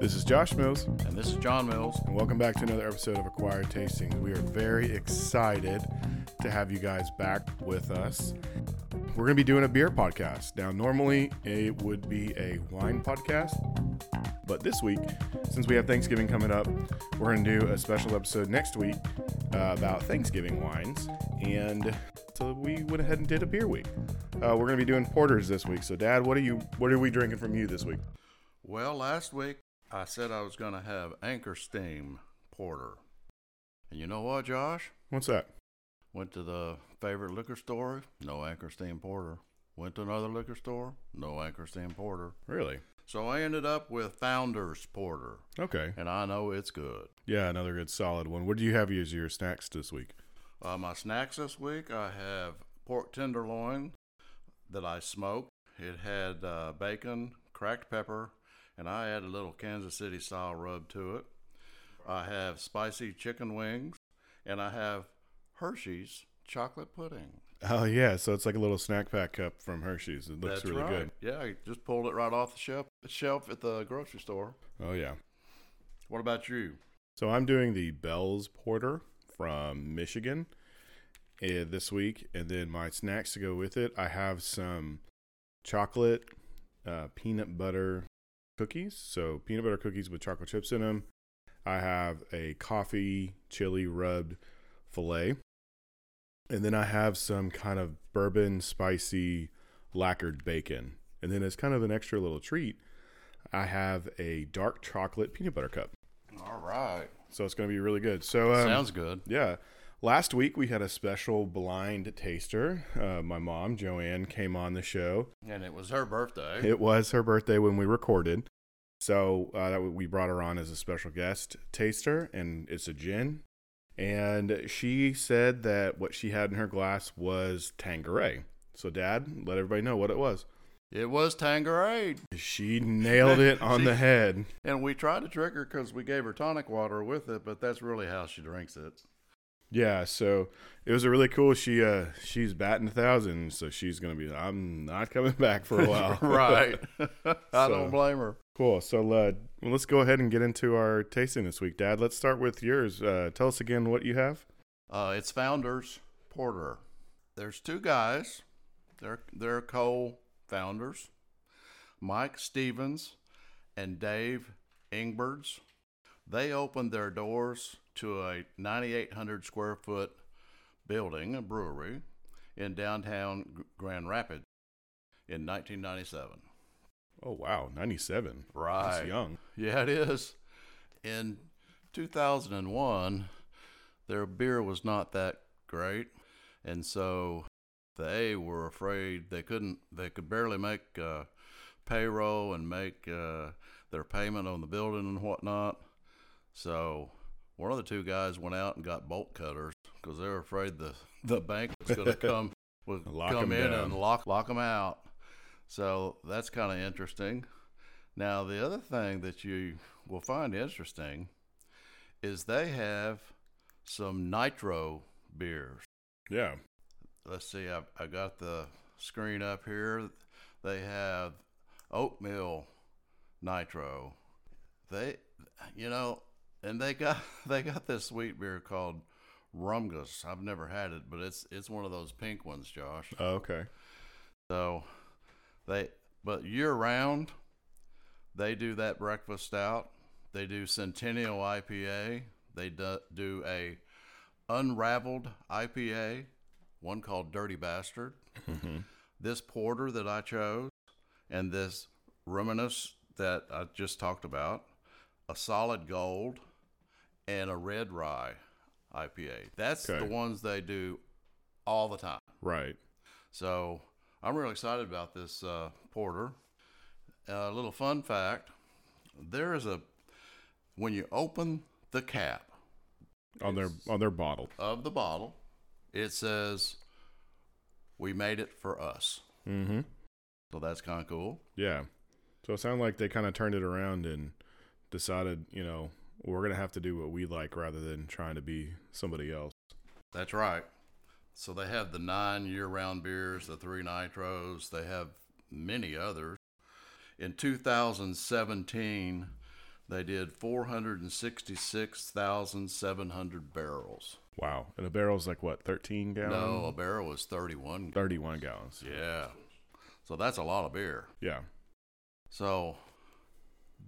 This is Josh Mills, And this is John Mills. and welcome back to another episode of Acquired Tastings. We are very excited to have you guys back with us. We're going to be doing a beer podcast. Now, normally it would be a wine podcast, but this week, since we have Thanksgiving coming up, we're going to do a special episode next week uh, about Thanksgiving wines. And so we went ahead and did a beer week. Uh, we're going to be doing porters this week. So, Dad, what are you? What are we drinking from you this week? Well, last week I said I was going to have Anchor Steam Porter. And you know what, Josh? What's that? Went to the favorite liquor store, no Anchor Steam Porter. Went to another liquor store, no Anchor Steam Porter. Really? So I ended up with Founders Porter, Okay. and I know it's good. Yeah, another good solid one. What do you have as your snacks this week? Uh, my snacks this week, I have pork tenderloin that I smoked. It had uh, bacon, cracked pepper, and I add a little Kansas City style rub to it. I have spicy chicken wings, and I have Hershey's chocolate pudding. Oh yeah, so it's like a little snack pack cup from Hershey's. It looks That's really right. good. Yeah, I just pulled it right off the shelf shelf at the grocery store. Oh yeah. What about you? So I'm doing the Bell's Porter from Michigan uh, this week, and then my snacks to go with it. I have some chocolate uh, peanut butter cookies. So peanut butter cookies with chocolate chips in them. I have a coffee chili rubbed fillet, and then I have some kind of bourbon spicy lacquered bacon. And then as kind of an extra little treat, I have a dark chocolate peanut butter cup. All right. So it's going to be really good. So um, Sounds good. yeah. Last week we had a special blind taster. Uh, my mom Joanne came on the show. And it was her birthday. It was her birthday when we recorded, so uh, we brought her on as a special guest taster, and it's a gin. And she said that what she had in her glass was Tanqueray. So, Dad, let everybody know what it was. It was Tanqueray. She nailed it on She- the head. And we tried to trick her because we gave her tonic water with it, but that's really how she drinks it. Yeah, so it was a really cool. She uh she's batting a thousand, so she's gonna be. I'm not coming back for a while. right. I don't blame her. Cool. So uh, well, let's go ahead and get into our tasting this week, Dad. Let's start with yours. Uh, tell us again what you have. Uh, it's Founders Porter. There's two guys. They're they're co-founders, Mike Stevens and Dave Engbers. They opened their doors to a 9,800 square foot building, a brewery, in downtown Grand Rapids in 1997. Oh wow, ninety seven. Right. That's young. Yeah, it is. In 2001, their beer was not that great, and so they were afraid they couldn't. They could barely make uh, payroll and make uh, their payment on the building and whatnot. So one of the two guys went out and got bolt cutters because they were afraid the the bank was going to come would Lock come in down. and lock lock them out. So that's kind of interesting. Now, the other thing that you will find interesting is they have some nitro beers. Yeah. Let's see, I, I got the screen up here. They have oatmeal nitro. They, you know, and they got they got this sweet beer called Rumgus. I've never had it, but it's it's one of those pink ones, Josh. Oh, okay. So they, but year round, they do that breakfast stout. They do Centennial IPA. They do, do a unraveled IPA, one called Dirty Bastard. Mm-hmm. This porter that I chose, and this Reminisce that I just talked about, a solid gold, and a red rye IPA. That's Okay. the ones they do all the time. Right. So I'm really excited about this uh, porter. A little fun fact: there is a when you open the cap On their on their bottle. of the bottle, it says, "We made it for us." Mm-hmm. So that's kind of cool. Yeah. So it sounded like they kind of turned it around and decided, you know, we're gonna have to do what we like rather than trying to be somebody else. That's right. So they have the nine year-round beers, the three nitros. They have many others. In 2017, They did 466,700 barrels. Wow. And a barrel's like what, 13 gallons? No, a barrel is 31. 31 gallons. Yeah. So that's a lot of beer. Yeah. So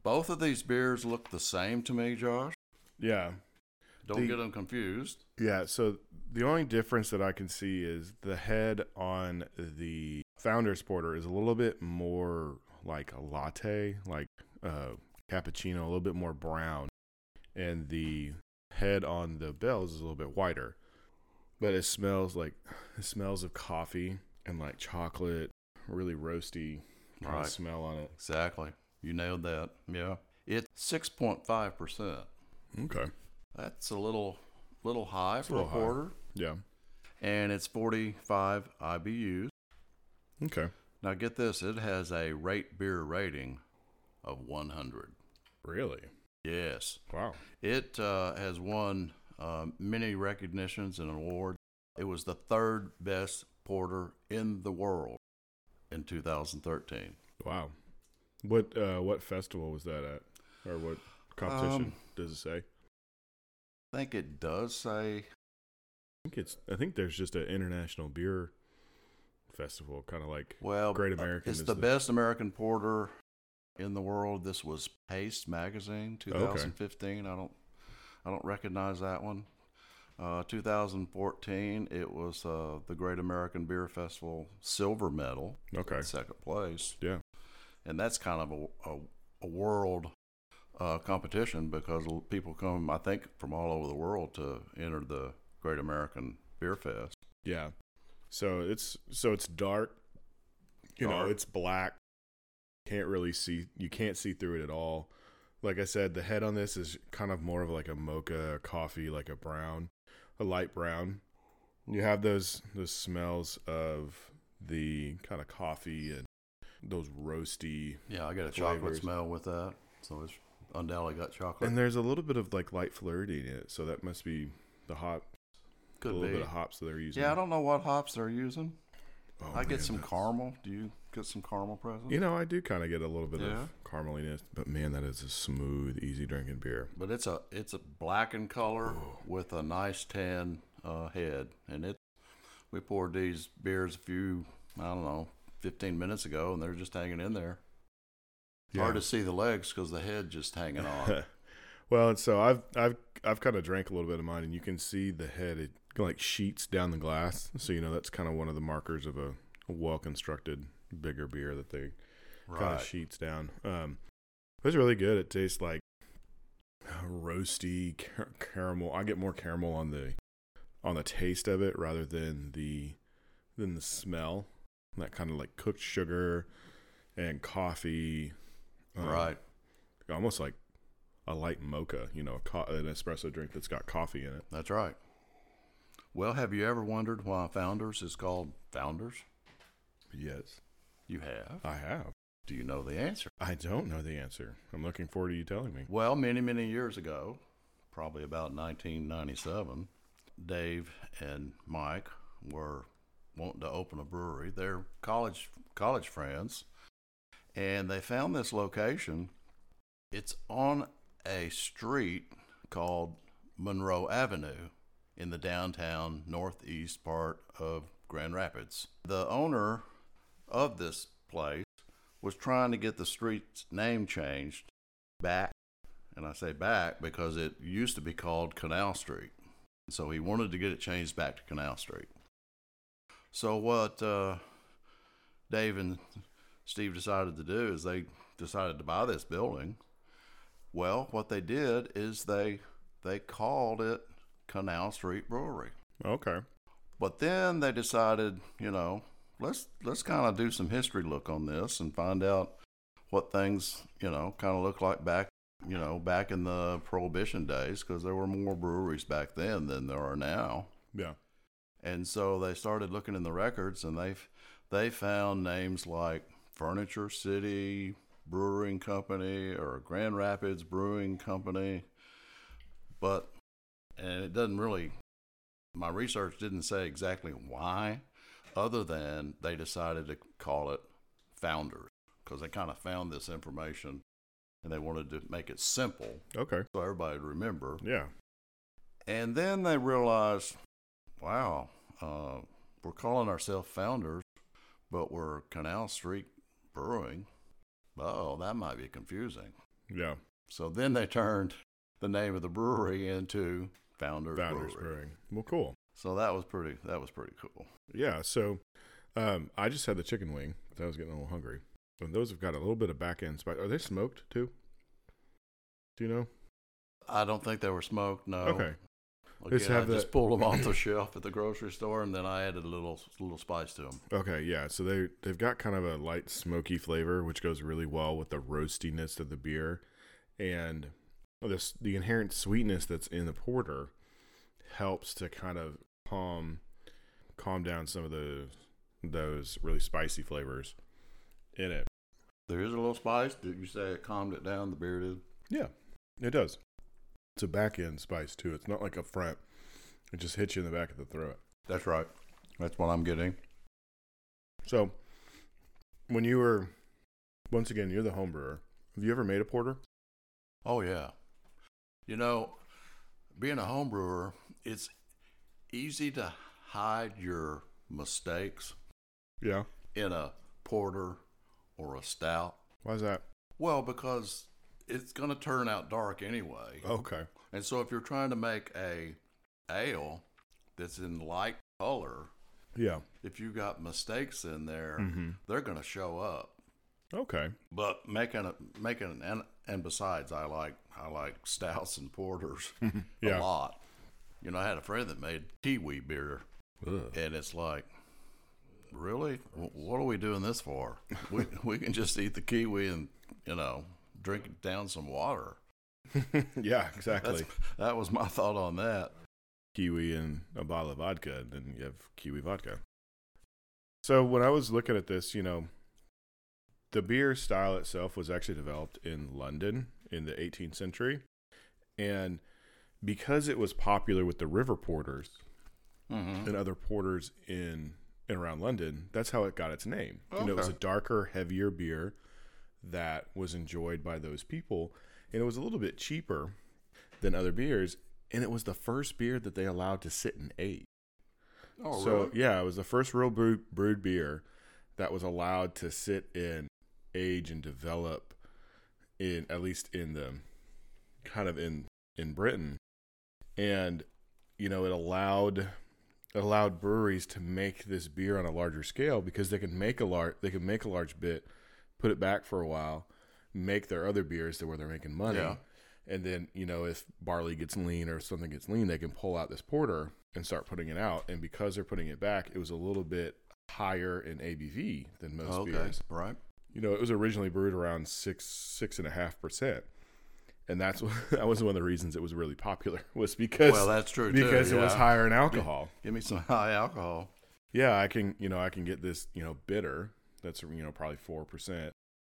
both of these beers look the same to me, Josh. Yeah. Don't The- get them confused. Yeah. So the only difference that I can see is the head on the Founders Porter is a little bit more like a latte, like uh, cappuccino, a little bit more brown. And the head on the Bells is a little bit whiter. But it smells like, it smells of coffee and like chocolate, really roasty kind Right. of smell on it. Exactly. You nailed that. Yeah. It's 6.5%. Okay. That's a little little high for a, high. porter. Yeah. And it's 45 IBUs. Okay. Now get this, it has a rate beer rating of 100. Really? Yes. Wow. It uh, has won uh, many recognitions and awards. It was the third best porter in the world in 2013. Wow. What uh what festival was that at? Or what competition Um, does it say? I think it does say I think it's I think there's just an international beer festival kind of like Well, Great uh, American It's is the, the- best American porter in the world. This was Paste magazine, 2015. I don't, I don't recognize that one. Uh, 2014, it was uh, the Great American Beer Festival silver medal, Okay. second place, Yeah. And that's kind of a, a, a world uh, competition because people come, I think, from all over the world to enter the Great American Beer Fest. Yeah. So it's so it's dark. You know, it's black. Can't really see you can't see through it at all. Like I said, the head on this is kind of more of like a mocha coffee, like a brown, a light brown. You have those those smells of the kind of coffee and those roasty Yeah, I got a chocolate smell with that, so it's undoubtedly got chocolate. And there's a little bit of like light fluidity in it, so that must be the hop, Could a little be. bit of hops that they're using. Yeah, I don't know what hops they're using. Oh, I get some that's- caramel. Do you get some caramel present? You know, I do kind of get a little bit Yeah. of carameliness, but man, that is a smooth, easy drinking beer. But it's a it's a black in color with a nice tan uh, head, and it. We poured these beers a few I don't know 15 minutes ago, and they're just hanging in there. It's hard to see the legs because the head just hanging on. well, and so I've I've I've kind of drank a little bit of mine, and you can see the head it like sheets down the glass. So you know that's kind of one of the markers of a, a well constructed bigger beer that they kind of sheets down. Um, it was really good. It tastes like roasty car- caramel. I get more caramel on the on the taste of it rather than the than the smell. That kind of like cooked sugar and coffee. um, right. Almost like a light mocha. You know, a co- an espresso drink that's got coffee in it. That's right. Well, have you ever wondered why Founders is called Founders? Yes, You have. I have. Do you know the answer? I don't know the answer. I'm looking forward to you telling me. Well, many, many years ago, probably about 1997, Dave and Mike were wanting to open a brewery. They're college college friends, and they found this location. It's on a street called Monroe Avenue in the downtown northeast part of Grand Rapids. The owner of this place was trying to get the street's name changed back and I say back because it used to be called Canal Street. So he wanted to get it changed back to Canal Street. So what uh, Dave and Steve decided to do is they decided to buy this building. Well, what they did is they they called it Canal Street Brewery. Okay. But then they decided, you know, let's let's kind of do some history look on this and find out what things, you know, kind of look like back, you know, back in the prohibition days because there were more breweries back then than there are now. Yeah. And so they started looking in the records and they they found names like Furniture City Brewing Company or Grand Rapids Brewing Company. But and it doesn't really my research didn't say exactly why other than they decided to call it Founders because they kind of found this information and they wanted to make it simple Okay. so everybody would remember. Yeah. And then they realized, wow, uh, we're calling ourselves founders, but we're Canal Street Brewing. Oh, that might be confusing. Yeah. So then they turned the name of the brewery into Founders, Founders Brewery. Brewing. Well, cool. So that was pretty. That was pretty cool. Yeah. So, um, I just had the chicken wing. 'cause I was getting a little hungry. And those have got a little bit of back end spice. Are they smoked too? Do you know? I don't think they were smoked. No. Okay. Again, Just I have just pulled them off the shelf at the grocery store, and then I added a little little spice to them. Okay, yeah. So they they've got kind of a light smoky flavor, which goes really well with the roastiness of the beer, and this the inherent sweetness that's in the porter helps to kind of calm calm down some of the those really spicy flavors in it. There is a little spice. Did you say it calmed it down? The beer did. Yeah, it does. It's a back end spice too. It's not like a front. It just hits you in the back of the throat. That's right. That's what I'm getting. So, when you were, once again, you're the home brewer. Have you ever made a porter? Oh yeah. You know, being a home brewer, it's easy to hide your mistakes Yeah. in a porter or a stout. Why is that? Well, because it's going to turn out dark anyway. Okay. And so if you're trying to make a ale that's in light color, Yeah. if you got mistakes in there, Mm-hmm. they're going to show up. Okay. But making a making and and besides, I like I like stouts and porters Yeah. a lot. You know, I had a friend that made kiwi beer, Ugh. and it's like, really, what are we doing this for? we we can just eat the kiwi and you know drink down some water. yeah, exactly. That's, that was my thought on that. Kiwi and a bottle of vodka, then you have kiwi vodka. So when I was looking at this, you know, the beer style itself was actually developed in London in the 18th century, and because it was popular with the river porters Mm-hmm. and other porters in and around London, that's how it got its name. You know, it was a darker, heavier beer that was enjoyed by those people, and it was a little bit cheaper than other beers, and it was the first beer that they allowed to sit and age. Oh, so really? yeah, it was the first real brewed, brewed beer that was allowed to sit in age and develop in at least in the kind of in in Britain, and you know it allowed it allowed breweries to make this beer on a larger scale because they could make a large they could make a large bit, put it back for a while, make their other beers to where they're making money. Yeah. And then, you know, if barley gets lean or something gets lean, they can pull out this porter and start putting it out. And because they're putting it back, it was a little bit higher in ABV than most okay, beers. right. You know, it was originally brewed around six, six and a half percent. And that's what, that was one of the reasons it was really popular was because Well, that's true too. because it was higher in alcohol. Give me some high alcohol. Yeah, I can, you know, I can get this, you know, bitter that's, you know, probably 4%,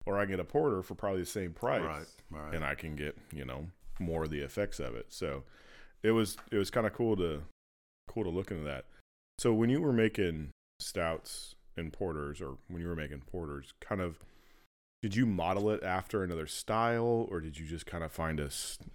or I can get a porter for probably the same price. Right, right. And I can get, you know, more of the effects of it. So it was, it was kind of cool to, cool to look into that. So when you were making stouts and porters, or when you were making porters, kind of, did you model it after another style, or did you just kind of find a,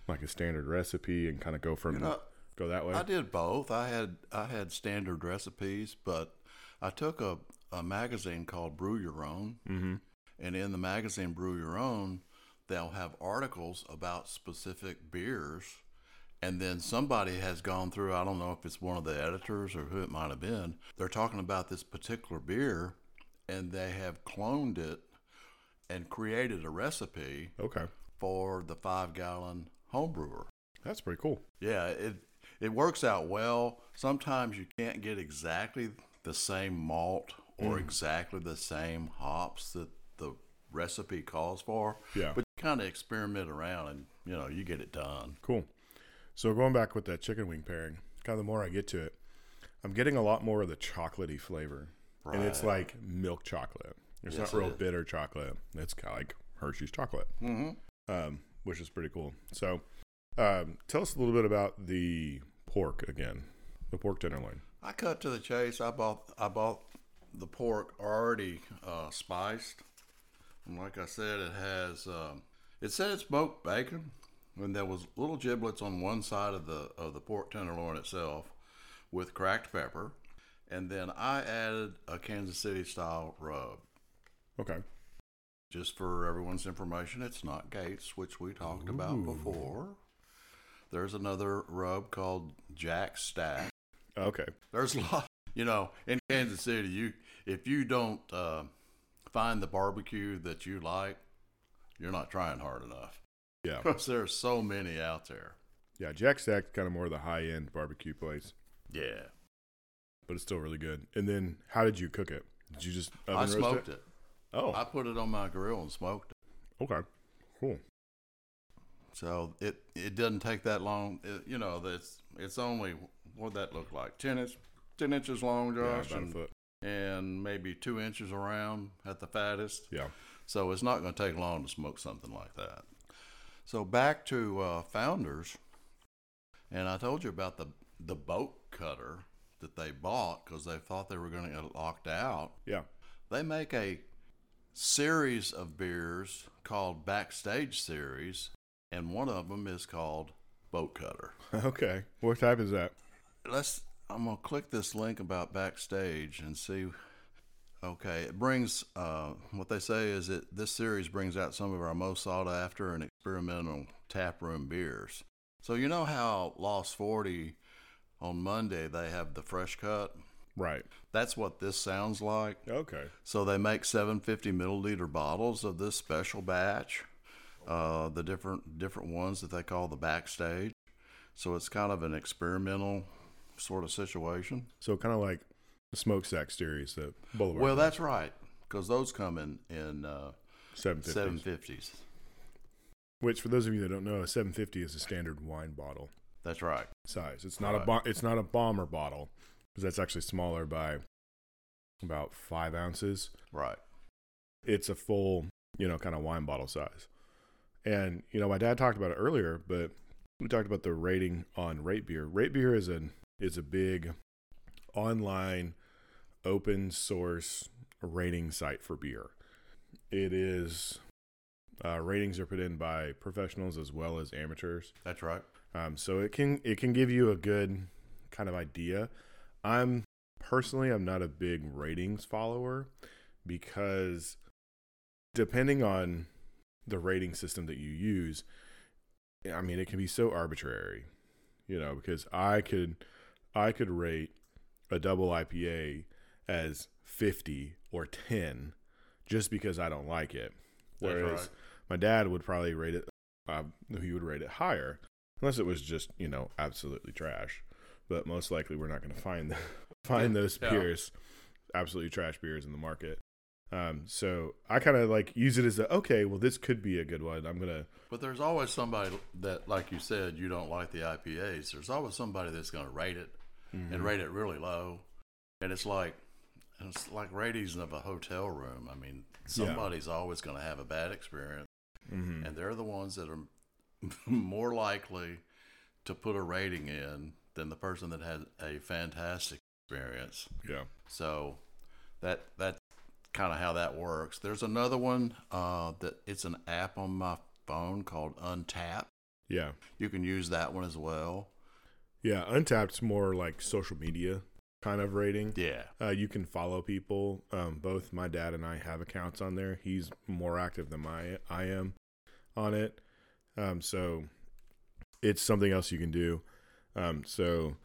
like a standard recipe and kind of go from, You know, go that way? I did both. I had I had standard recipes, but I took a, a magazine called Brew Your Own, mm-hmm. and in the magazine Brew Your Own, they'll have articles about specific beers, and then somebody has gone through. I don't know if it's one of the editors or who it might have been. They're talking about this particular beer, and they have cloned it and created a recipe Okay. for the five gallon home brewer. That's pretty cool. Yeah, it it works out well. Sometimes you can't get exactly the same malt or exactly the same hops that the recipe calls for. Yeah. But you kind of experiment around and you know, you get it done. Cool. So going back with that chicken wing pairing, kind of the more I get to it, I'm getting a lot more of the chocolatey flavor, and it's like milk chocolate. It's Yes, not real is. bitter chocolate. It's kind of like Hershey's chocolate, Mm-hmm. um, which is pretty cool. So, um, tell us a little bit about the pork again, the pork tenderloin. I cut to the chase. I bought I bought the pork already uh, spiced, and like I said, it has um, It said it's smoked bacon, and there was little giblets on one side of the of the pork tenderloin itself, with cracked pepper, and then I added a Kansas City style rub. Okay. Just for everyone's information, it's not Gates, which we talked about before. There's another rub called Jack Stack. Okay. There's a lot, you know, in Kansas City. You if you don't uh, find the barbecue that you like, you're not trying hard enough Yeah. because there's so many out there. Yeah. Jack Stack's kind of more of the high end barbecue place, Yeah, but it's still really good. And then, how did you cook it? Did you just oven I smoked it? it. Oh, I put it on my grill and smoked it. okay. Cool. So it it doesn't take that long. It, you know, that's it's only what that look like ten inch, ten inches long, Yeah, Josh, a and, foot. And maybe two inches around at the fattest. Yeah. So it's not going to take long to smoke something like that. So back to uh, Founders, and I told you about the the bolt cutter that they bought because they thought they were going to get locked out. Yeah. They make a series of beers called Backstage Series, and one of them is called Bolt Cutter. Okay. What type is that? Let's. I'm gonna click this link about Backstage and see. Okay, it brings uh, what they say is that this series brings out some of our most sought after and experimental taproom beers. So you know how Lost Forty on Monday they have the fresh cut. Right. That's what this sounds like. Okay. So they make 750 milliliter bottles of this special batch, uh, the different different ones that they call the backstage. So it's kind of an experimental sort of situation. So kind of like the smokestack series that Boulevard. Well, that's right, because those come in in uh, 750. 750s. Which, for those of you that don't know, a 750 is a standard wine bottle That's right. size. It's not a bo- it's not a bomber bottle because that's actually smaller by about five ounces. Right. It's a full, you know, kind of wine bottle size. And you know, my dad talked about it earlier, but we talked about the rating on RateBeer. Rate Beer is a is a big online open source rating site for beer. It is uh, ratings are put in by professionals as well as amateurs. That's right. Um, so it can it can give you a good kind of idea. I'm personally I'm not a big ratings follower because depending on the rating system that you use, I mean it can be so arbitrary, you know, because I could I could rate a double IPA as 50 or 10 just because I don't like it. Whereas right. my dad would probably rate it uh, he would rate it higher unless it was just you know absolutely trash but most likely we're not going to find find those Yeah. beers absolutely trash beers in the market um, so i kind of like use it as a okay well this could be a good one i'm gonna But there's always somebody that, like you said, you don't like the IPAs. There's always somebody that's going to rate it and rate it really low. And it's like it's like ratings of a hotel room. I mean, somebody's always going to have a bad experience, Mhm. and they're the ones that are more likely to put a rating in than the person that had a fantastic experience. yeah So that that's kind of how that works. There's another one uh, that it's an app on my phone called Untappd. yeah You can use that one as well. Yeah Untappd's more like social media kind of rating Yeah. Uh, you can follow people. Um, both my dad and I have accounts on there. He's more active than my I am on it. Um, so it's something else you can do. Um, so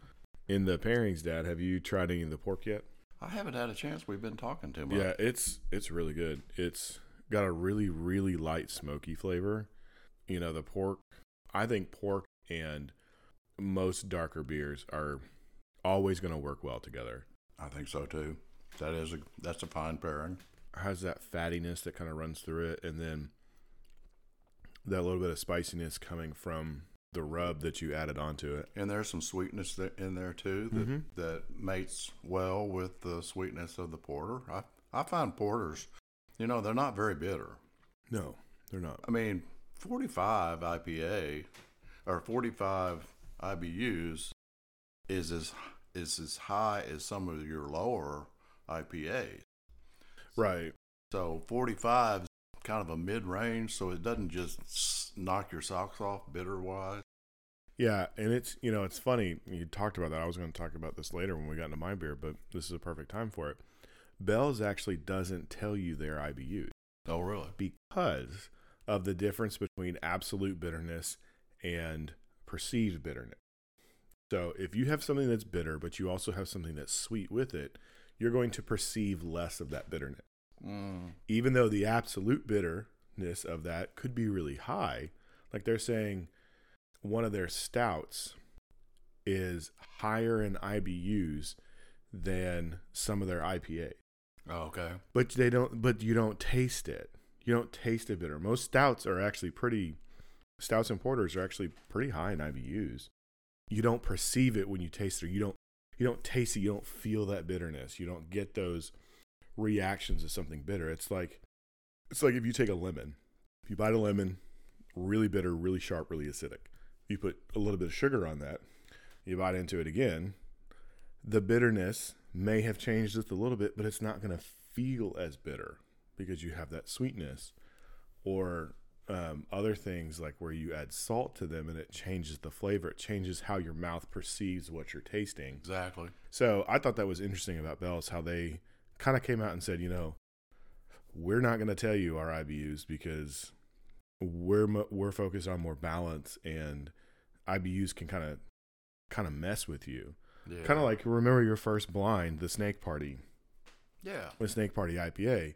in the pairings, Dad, have you tried any of the pork yet? I haven't had a chance. We've been talking too much. Yeah, it's it's really good. It's got a really really light smoky flavor. You know, the pork. I think pork and most darker beers are always going to work well together. I think so too. That is a that's a fine pairing. has that fattiness that kind of runs through it, and then that little bit of spiciness coming from the rub that you added onto it. And there's some sweetness in there too that, Mhm. that mates well with the sweetness of the porter. I I find porters, you know, they're not very bitter. No, they're not. I mean, 45 IPA or 45 IBUs is as is as high as some of your lower IPAs. Right. So 45 is kind of a mid range, so it doesn't just knock your socks off bitter wise. Yeah, and it's you know it's funny you talked about that. I was going to talk about this later when we got into my beer, but this is a perfect time for it. Bell's actually doesn't tell you their IBUs Oh, really? because of the difference between absolute bitterness and perceived bitterness. So if you have something that's bitter, but you also have something that's sweet with it, you're going to perceive less of that bitterness. Mm. Even though the absolute bitterness of that could be really high, like they're saying one of their stouts is higher in IBUs than some of their IPA. Oh, okay. But they don't but you don't taste it. You don't taste it bitter. Most stouts are actually pretty stouts and porters are actually pretty high in IBUs. You don't perceive it when you taste it. You don't you don't taste it, you don't feel that bitterness. You don't get those reactions of something bitter. It's like it's like if you take a lemon. If you bite a lemon, really bitter, really sharp, really acidic. You put a little bit of sugar on that. You bite into it again. The bitterness may have changed just a little bit, but it's not going to feel as bitter because you have that sweetness or um, other things like where you add salt to them and it changes the flavor. It changes how your mouth perceives what you're tasting. Exactly. So I thought that was interesting about Bell's how they kind of came out and said, you know, we're not going to tell you our IBUs because we're we're focused on more balance and IBUs can kind of kind of mess with you. Yeah. Kind of like remember your first blind, the Snake Party, yeah. the Snake Party IPA.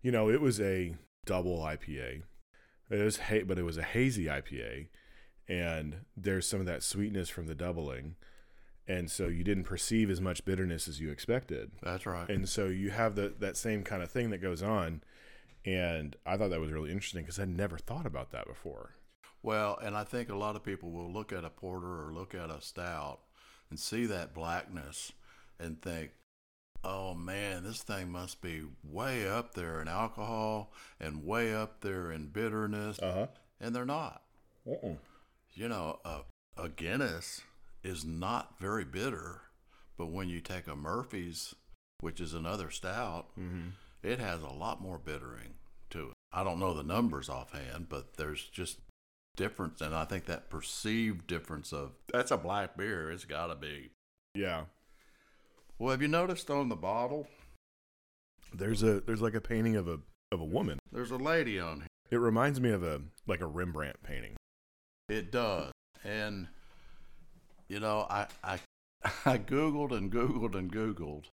You know, it was a double IPA. It was ha- but it was a hazy IPA, and there's some of that sweetness from the doubling, and so you didn't perceive as much bitterness as you expected. That's right. And so you have the, that same kind of thing that goes on. And I thought that was really interesting because I'd never thought about that before. Well, and I think a lot of people will look at a porter or look at a stout and see that blackness and think, oh man, this thing must be way up there in alcohol and way up there in bitterness. Uh huh. And they're not. Uh-uh. You know, a, a Guinness is not very bitter, but when you take a Murphy's, which is another stout, Mm-hmm. it has a lot more bittering to it. I don't know the numbers offhand, but there's just difference, and I think that perceived difference of that's a black beer. It's got to be. Yeah. Well, have you noticed on the bottle? There's a there's like a painting of a of a woman. There's a lady on here. It reminds me of a like a Rembrandt painting. It does, and you know, I I I googled and googled and googled.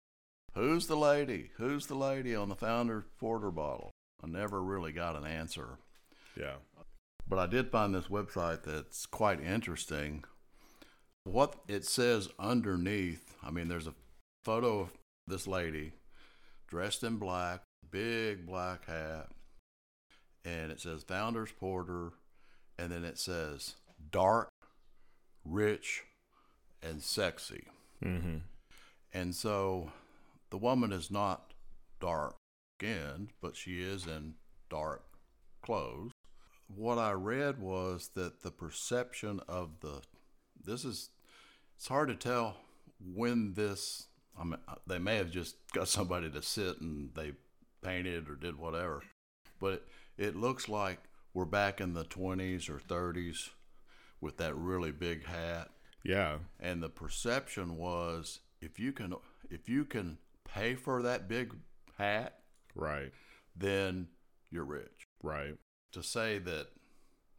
Who's the lady? Who's the lady on the Founder Porter bottle? I never really got an answer. Yeah. But I did find this website that's quite interesting. What it says underneath, I mean, there's a photo of this lady dressed in black, big black hat, and it says Founders Porter, and then it says dark, rich, and sexy. Mm-hmm. And so the woman is not dark skinned, but she is in dark clothes. What I read was that the perception of the this is it's hard to tell when this I mean they may have just got somebody to sit and they painted or did whatever. But it, it looks like we're back in the 20s or 30s with that really big hat Yeah. and the perception was if you can if you can pay for that big hat Right. then you're rich Right. to say that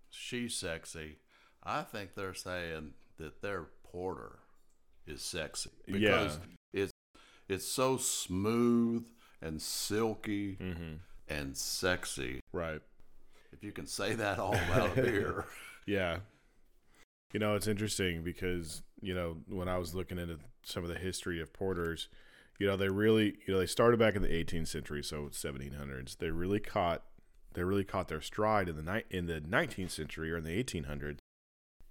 she's sexy i think they're saying that their porter is sexy because Yeah. It's so smooth and silky Mm-hmm. and sexy Right. if you can say that all about beer Yeah. You know, it's interesting because, you know, when I was looking into some of the history of porters, you know, they really, you know, they started back in the 18th century, so 1700s. They really caught they really caught their stride in the ni- in the 19th century or in the 1800s.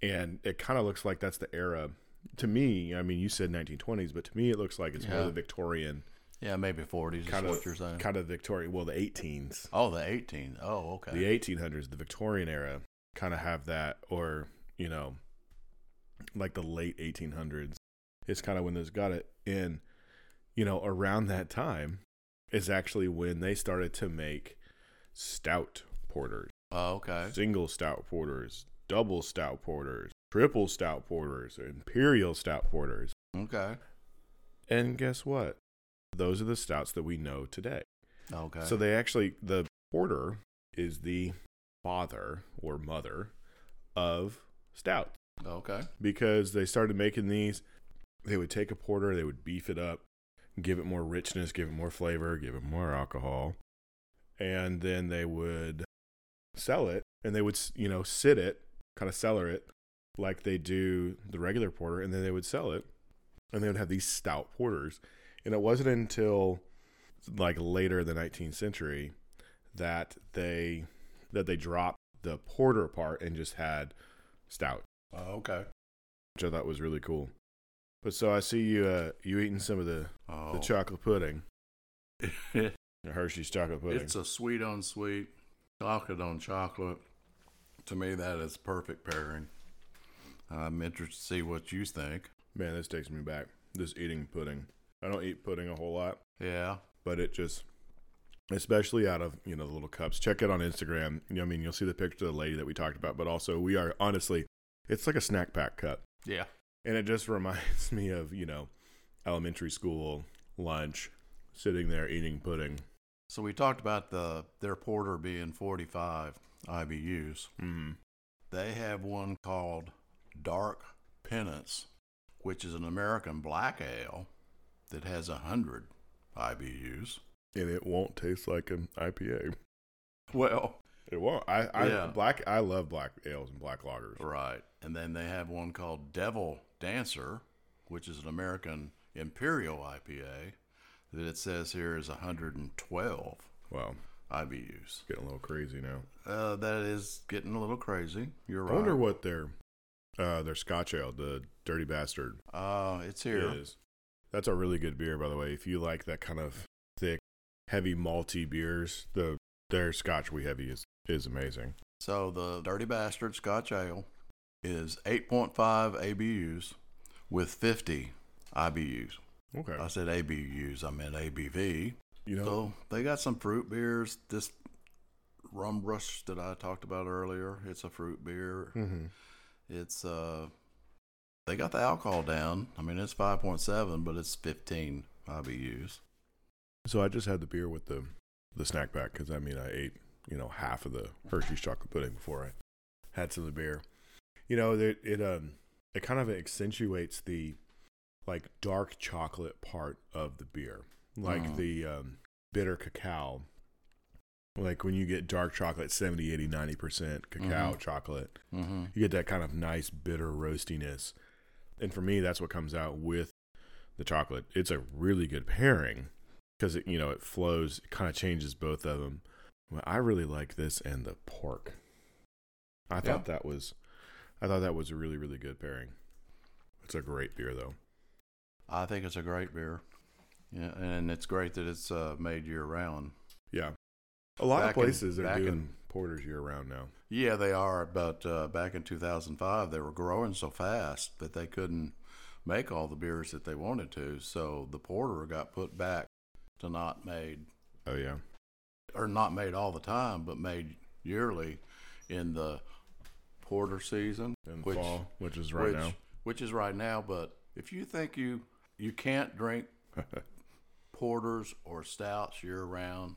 And it kind of looks like that's the era to me. I mean, you said 1920s, but to me it looks like it's more Yeah. the Victorian yeah maybe 40s is kind what you're saying kind of Victorian, well, the 18s. oh the 18 oh okay the 1800s, the Victorian era, kind of have that, or you know, like the late 1800s. It's kind of when those got it. And you know, around that time is actually when they started to make stout porters, Oh, okay. single stout porters, double stout porters, triple stout porters, imperial stout porters. Okay. And guess what? Those are the stouts that we know today. Okay. So they actually the porter is the father or mother of stout okay. because they started making these. They would take a porter, they would beef it up, give it more richness, give it more flavor, give it more alcohol, and then they would sell it and they would you know sit it, kind of cellar it like they do the regular porter, and then they would sell it, and they would have these stout porters. And it wasn't until like later in the 19th century that they that they dropped the porter part and just had stout Oh, okay. which I thought was really cool. But so I see you uh you eating some of the Oh. the chocolate pudding, the Hershey's chocolate pudding. it's a sweet on sweet, chocolate on chocolate. To me, that is perfect pairing. I'm interested to see what you think. Man, this takes me back. This eating pudding. I don't eat pudding a whole lot, Yeah. but it just especially out of, you know, the little cups. Check it on Instagram. You know, I mean, you'll see the picture of the lady that we talked about, but also we are honestly it's like a snack pack cup. Yeah. And it just reminds me of, you know, elementary school lunch, sitting there eating pudding. So we talked about the their porter being 45 IBUs. Mm. They have one called Dark Penance, which is an American black ale that has 100 IBUs. And it won't taste like an IPA. Well, It won't. I, I Yeah. black. I love black ales and black lagers. right. And then they have one called Devil Dancer, which is an American Imperial IPA that it says here is 112 Wow, IBUs. getting a little crazy now. Uh, that is getting a little crazy. You're right. I wonder what their uh, their Scotch ale, the Dirty Bastard, Uh, it's here. is. That's a really good beer, by the way. If you like that kind of thick, heavy malty beers, the their Scotch Wee Heavy is is amazing. So the Dirty Bastard Scotch Ale is 8.5 ABUs with 50 IBUs. Okay, I said ABUs, I meant ABV. you know, So they got some fruit beers. This rum rush that I talked about earlier, it's a fruit beer. hmm It's uh they got the alcohol down. I mean it's 5.7, but it's 15 IBUs. so I just had the beer with the the snack pack because I mean I ate you know half of the Hershey's chocolate pudding before I had some of the beer. You know it it um it kind of accentuates the like dark chocolate part of the beer, like Mhm. the um, bitter cacao. Like when you get dark chocolate, 70, 80, 90% cacao Mhm. chocolate, Mm-hmm. you get that kind of nice bitter roastiness. And for me, that's what comes out with the chocolate. It's a really good pairing because it, you know, it flows, it kind of changes both of them. Well, I really like this and the pork. I thought that was, I thought that was a really, really good pairing. It's a great beer though. I think it's a great beer. Yeah, and it's great that it's uh, made year round. Yeah. A lot Back of in- places are doing in- porters year round now. Yeah, they are. But uh, back in 2005, they were growing so fast that they couldn't make all the beers that they wanted to. So the porter got put back to not made, Oh yeah. or not made all the time, but made yearly in the porter season, In Which- fall, which is right which, now. which is right now. But if you think you you can't drink porters or stouts year round,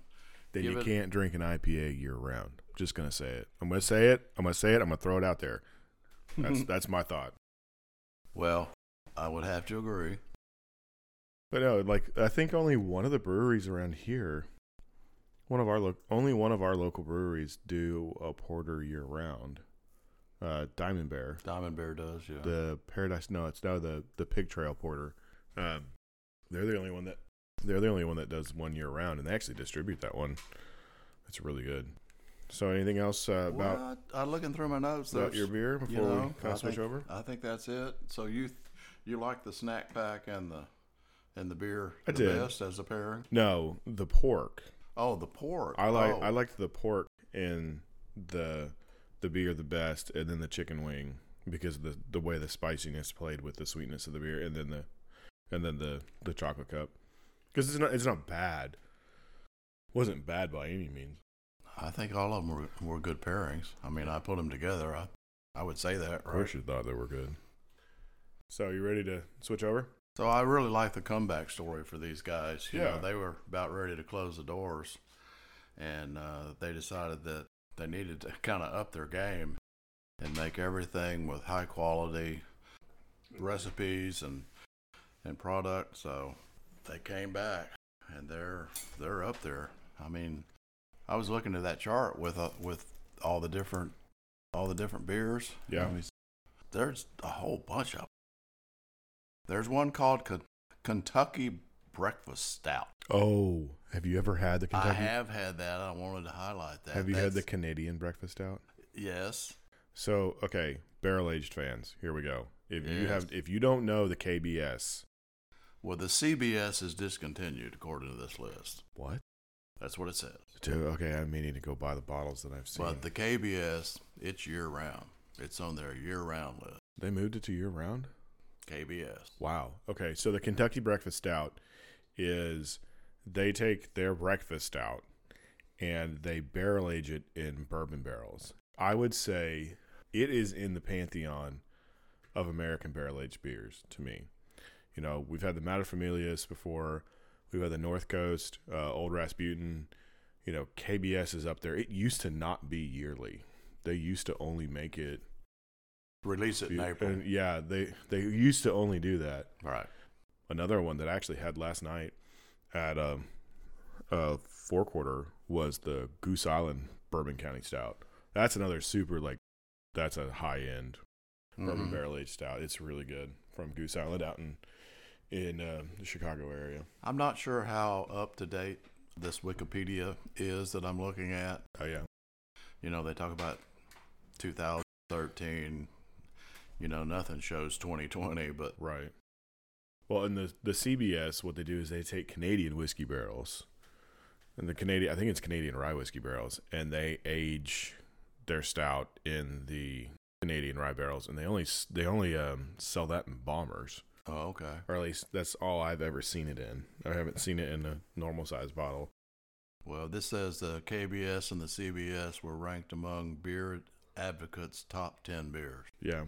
Give you it- can't drink an IPA year round. Just gonna say it. I'm gonna say it. I'm gonna say it. I'm gonna throw it out there. That's that's my thought. well, I would have to agree. But no, like I think only one of the breweries around here, one of our lo- only one of our local breweries do a porter year round. Uh, Diamond Bear, Diamond Bear does, yeah. the Paradise. No, it's now the the Pig Trail Porter. Um, they're the only one that they're the only one that does one year round, and they actually distribute that one. It's really good. So, anything else uh, about What? I'm looking through my notes. about your beer before you know, we kind I of switch think- over? I think that's it. So you you like the snack pack and the and the beer I the did. best as a pairing? No, the pork. Oh, the pork. I like Oh, I liked the pork and the the beer the best, and then the chicken wing because of the the way the spiciness played with the sweetness of the beer, and then the and then the the chocolate cup because it's not it's not bad. wasn't bad by any means. I think all of them were, were good pairings. I mean, I put them together. I, I would say that, Of course, right? you thought they were good. So, you ready to switch over? So I really like the comeback story for these guys. You Yeah. know, they were about ready to close the doors, and uh, they decided that they needed to kind of up their game and make everything with high quality recipes and and product. So they came back, and they're they're up there. I mean, I was looking at that chart with uh, with all the different all the different beers. Yeah. I mean, there's a whole bunch of. 'em. There's one called K- Kentucky Breakfast Stout. Oh, have you ever had the Kentucky? I have had that. I wanted to highlight that. Have you had the Canadian breakfast stout? Yes. So, okay, barrel aged fans, here we go. If you have, if you don't know the KBS, Well, the CBS is discontinued according to this list. what? That's what it says. Dude, okay, I may need to go buy the bottles that I've seen. But the KBS, it's year round. It's on their year round list. they moved it to year round. KBS. Wow. Okay, so the Kentucky breakfast stout is they take their breakfast stout and they barrel age it in bourbon barrels. I would say it is in the pantheon of American barrel aged beers to me. You know, we've had the Materfamilias before. We've had the North Coast, uh, Old Rasputin. You know, KBS is up there. It used to not be yearly. They used to only make it. Release it in April. And yeah, they they used to only do that. right. Another one that I actually had last night at um, uh, four quarter was the Goose Island Bourbon County Stout. That's another super like that's a high end bourbon Mhm. barrel aged stout. It's really good from Goose Island out in in uh, the Chicago area. I'm not sure how up to date this Wikipedia is that I'm looking at. Oh yeah, You know, they talk about 2013. You know, nothing shows 2020, but right. Well, in the the CBS, what they do is they take Canadian whiskey barrels, and the Canadian I think it's Canadian rye whiskey barrels, and they age their stout in the Canadian rye barrels, and they only they only um, sell that in bombers, oh, okay. or at least that's all I've ever seen it in. I haven't seen it in a normal size bottle. Well, this says the KBS and the CBS were ranked among Beer Advocate's top 10 beers. Yeah,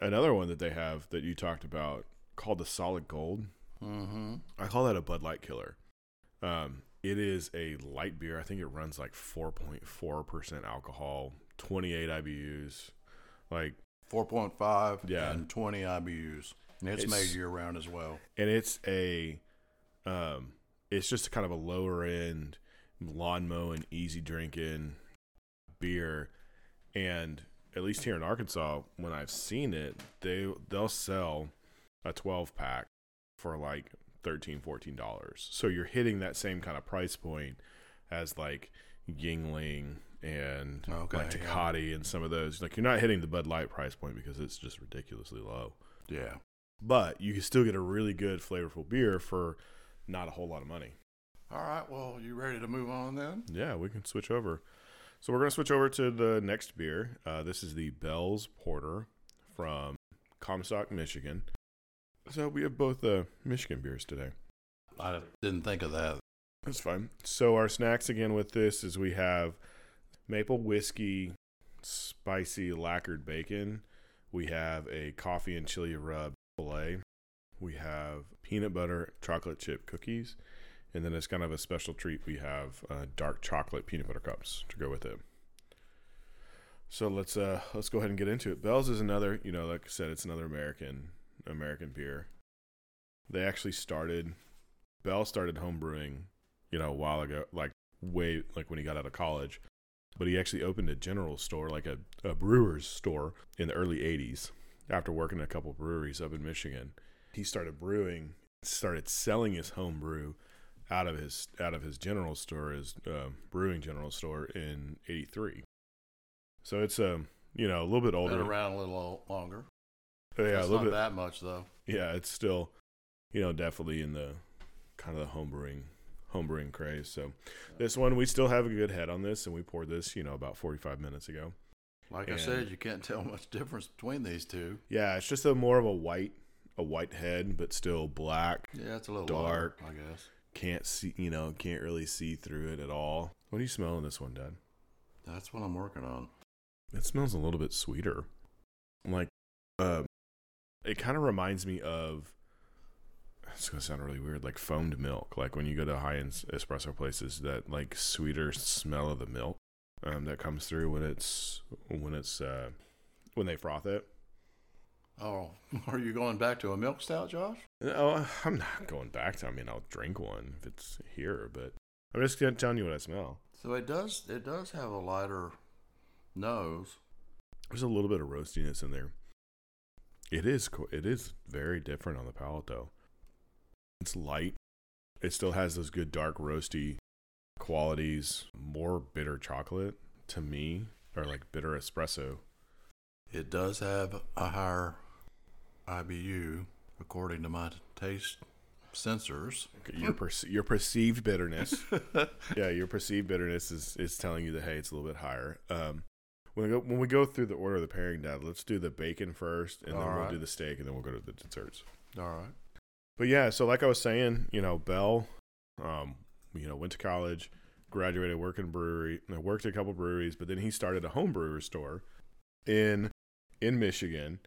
another one that they have that you talked about called the Solid Gold. Mm-hmm. I call that a Bud Light killer. Um, it is a light beer. I think it runs like 4.4% alcohol, 28 IBUs. Like, 4.5 Yeah. and 20 IBUs. And it's, It's- made year round as well. and it's a, um, it's just kind of a lower end lawn mowing, easy drinking beer. And at least here in Arkansas, when I've seen it, they they'll sell a 12 pack for like 13 14 dollars. So you're hitting that same kind of price point as like Yuengling and Okay, like yeah. And some of those. Like you're not hitting the Bud Light price point because it's just ridiculously low. Yeah. But you can still get a really good flavorful beer for not a whole lot of money. All right. Well, you ready to move on then? Yeah, we can switch over. So we're going to switch over to the next beer. Uh, this is the Bell's Porter from Comstock, Michigan. So we have both uh, Michigan beers today. I didn't think of that. That's fine. So our snacks again with this is we have maple whiskey, spicy lacquered bacon. We have a coffee and chili rub We have peanut butter chocolate chip cookies, and then as kind of a special treat, we have uh, dark chocolate peanut butter cups to go with it. So let's uh let's go ahead and get into it. Bell's is another, you know, like I said, it's another American American beer. They actually started Bell started homebrewing, you know, a while ago, like way like when he got out of college. But he actually opened a general store, like a, a brewer's store in the early '80s. After working at a couple breweries up in Michigan, he started brewing, started selling his home brew out of his out of his general store, his uh, brewing general store in '83. So it's um you know a little bit Been older. around a little longer. Oh, yeah, a little not bit. that much though. Yeah, it's still, you know, definitely in the kind of the homebrewing homebrewing craze. So this one we still have a good head on this, and we poured this, you know, about forty five minutes ago. Like I said, you can't tell much difference between these two. Yeah, it's just a more of a white a white head, but still black. Yeah, it's a little Dark. lighter, I guess. can't see, you know, can't really see through it at all. What do you smell in this one, Dad? That's what I'm working on. It smells a little bit sweeter. Like, uh, it kind of reminds me of. It's gonna sound really weird, like foamed milk. Like when you go to high end espresso places, that like sweeter smell of the milk um, that comes through when it's when it's uh, when they froth it. Oh, are you going back to a milk stout, Josh? No, I'm not going back to. I mean, I'll drink one if it's here, but I'm just gonna telling you what I smell. So it does. It does have a lighter nose. There's a little bit of roastiness in there. It is. It is very different on the palate, though. It's light. It still has those good dark roasty qualities. More bitter chocolate to me, or like bitter espresso. It does have a higher IBU according to my taste sensors. Your perce- your perceived bitterness, yeah, your perceived bitterness is is telling you that hey, it's a little bit higher. Um, when we go when we go through the order of the pairing, Dad, let's do the bacon first, and then All we'll do the steak, and then we'll go to the desserts. All right. But yeah, so like I was saying, you know, Bell, um, you know, went to college, graduated, worked in a brewery, worked at a couple breweries, but then he started a home brewer store in in Michigan,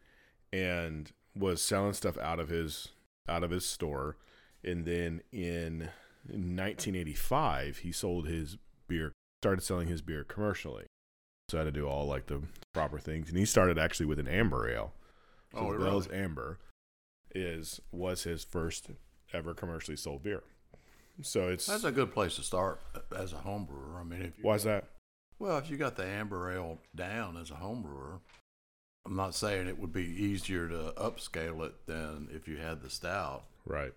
and was selling stuff out of his out of his store, and then in 1985 he sold his beer, started selling his beer commercially. So I had to do all like the proper things, and he started actually with an amber ale. So Oh, the really? Bell's Amber is was his first ever commercially sold beer. So it's That's a good place to start as a home brewer. I mean, if you, is that? well, if you got the amber ale down as a home brewer, I'm not saying it would be easier to upscale it than if you had the stout. Right.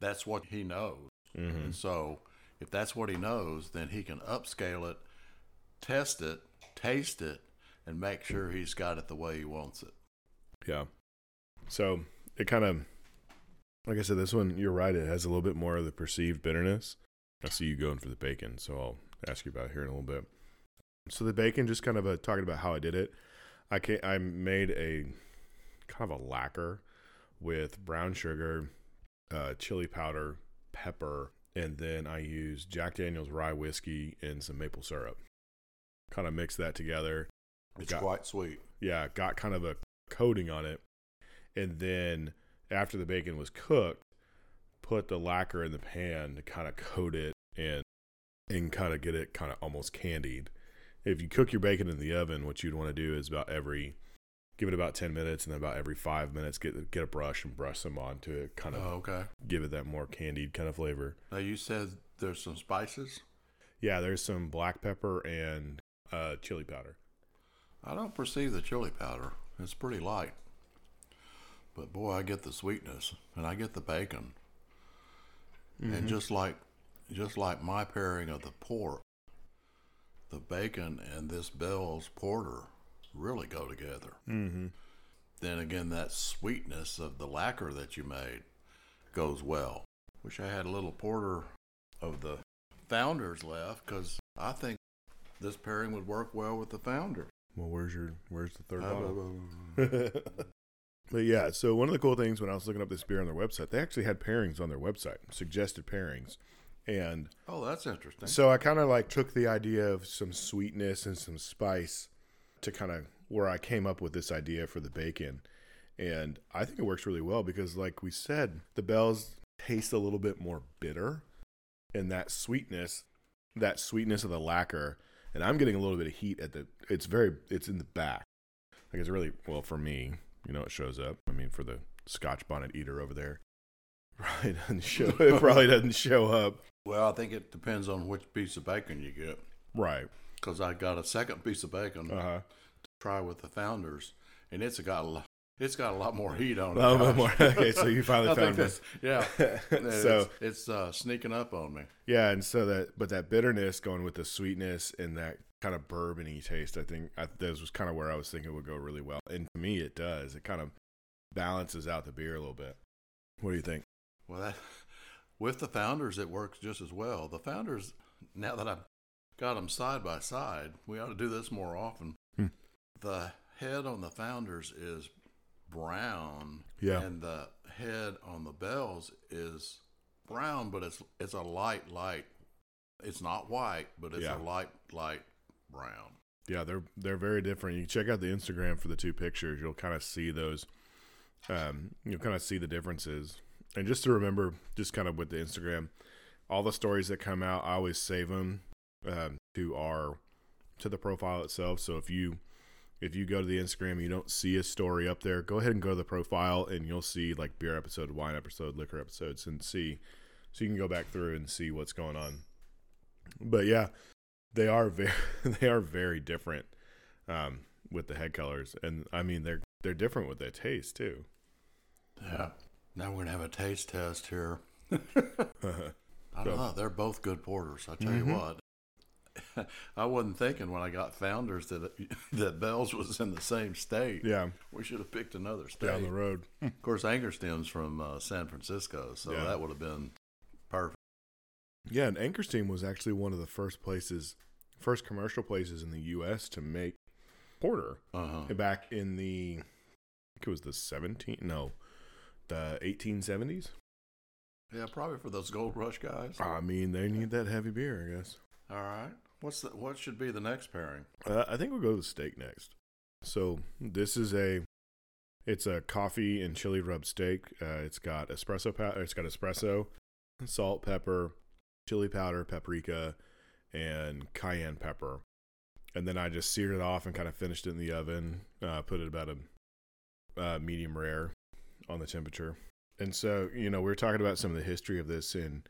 That's what he knows. Mm-hmm. And so, if that's what he knows, then he can upscale it, test it, taste it, and make sure he's got it the way he wants it. Yeah. So it kind of, like I said, this one you're right. It has a little bit more of the perceived bitterness. I see you going for the bacon, so I'll ask you about it here in a little bit. So the bacon, just kind of a, talking about how I did it. I ca I made a kind of a lacquer with brown sugar, uh, chili powder, pepper, and then I used Jack Daniel's rye whiskey and some maple syrup. Kind of mixed that together. It's Got- quite sweet. yeah, got kind of a coating on it. And then after the bacon was cooked, put the lacquer in the pan to kind of coat it and and kind of get it kind of almost candied. If you cook your bacon in the oven, what you'd want to do is about every give it about 10 minutes and then about every 5 minutes get get a brush and brush them on to kind of Oh, okay. give it that more candied kind of flavor. Now you said there's some spices. Yeah, there's some black pepper and uh, chili powder. I don't perceive the chili powder. It's pretty light. But boy, I get the sweetness and I get the bacon. And just like just like my pairing of the pork, the bacon and this Bell's porter really go together. Mm-hmm. Then again, that sweetness of the lacquer that you made goes well. Wish I had a little porter of the founders left because I think this pairing would work well with the founder. Well, where's your where's the third bottle? but yeah, so one of the cool things when I was looking up this beer on their website, they actually had pairings on their website, suggested pairings. And Oh, that's interesting. so I kind of like took the idea of some sweetness and some spice to kind of where I came up with this idea for the bacon. And I think it works really well because, like we said, the bells taste a little bit more bitter and that sweetness, that sweetness of the lacquer. And I'm getting a little bit of heat at the, it's very, it's in the back. Like it's really, well, for me, you know, it shows up. I mean, for the Scotch bonnet eater over there, probably doesn't show, it probably doesn't show up. well, I think it depends on which piece of bacon you get. Right. Because I got a second piece of bacon Uh huh. to try with the founders, and it's got a lot. It's got a lot more heat on it. Oh, Josh. more. Okay, so you finally found this. yeah. so it's, it's uh, sneaking up on me. yeah, and so that, but that bitterness going with the sweetness and that kind of bourbony taste, I think I, that was kind of where I was thinking would go really well. And to me, it does. It kind of balances out the beer a little bit. What do you think? Well, that, with the founders, it works just as well. The founders, now that I've got them side by side, we ought to do this more often. Hmm. The head on the founders is brown, Yeah. and the head on the bells is brown, but it's it's a light, light. It's not white, but it's Yeah. a light, light brown. Yeah, they're they're very different. You can check out the Instagram for the two pictures, you'll kind of see those. Um, you'll kind of see the differences, and just to remember, just kind of with the Instagram, all the stories that come out, I always save them um, to our to the profile itself. So if you if you go to the Instagram, you don't see a story up there, go ahead and go to the profile, and you'll see like beer episode, wine episode, liquor episodes, and see. So you can go back through and see what's going on. But yeah, they are very they are very different um, with the head colors, and I mean they're they're different with their taste too. Yeah. Now we're gonna have a taste test here. I don't know. They're both good porters. I tell you Mhm. what. I wasn't thinking when I got Founders that that Bell's was in the same state. yeah, We should have picked another state. down the road. Of course, Anchor Steam's from uh, San Francisco, so Yeah. that would have been perfect. Yeah, and Anchor Steam was actually one of the first places, first commercial places in the U.S. to make porter Uh-huh. back in the, I think it was the 17, no, the 1870s. Yeah, probably for those Gold Rush guys. I mean, they need that heavy beer, I guess. All right. What's the, what should be the next pairing? Uh, I think we'll go to the steak next. So this is a, it's a coffee and chili rub steak. Uh, it's got espresso powder. It's got espresso, salt, pepper, chili powder, paprika, and cayenne pepper. And then I just seared it off and kind of finished it in the oven. Uh, put it about a uh, medium rare on the temperature. And so you know we were talking about some of the history of this in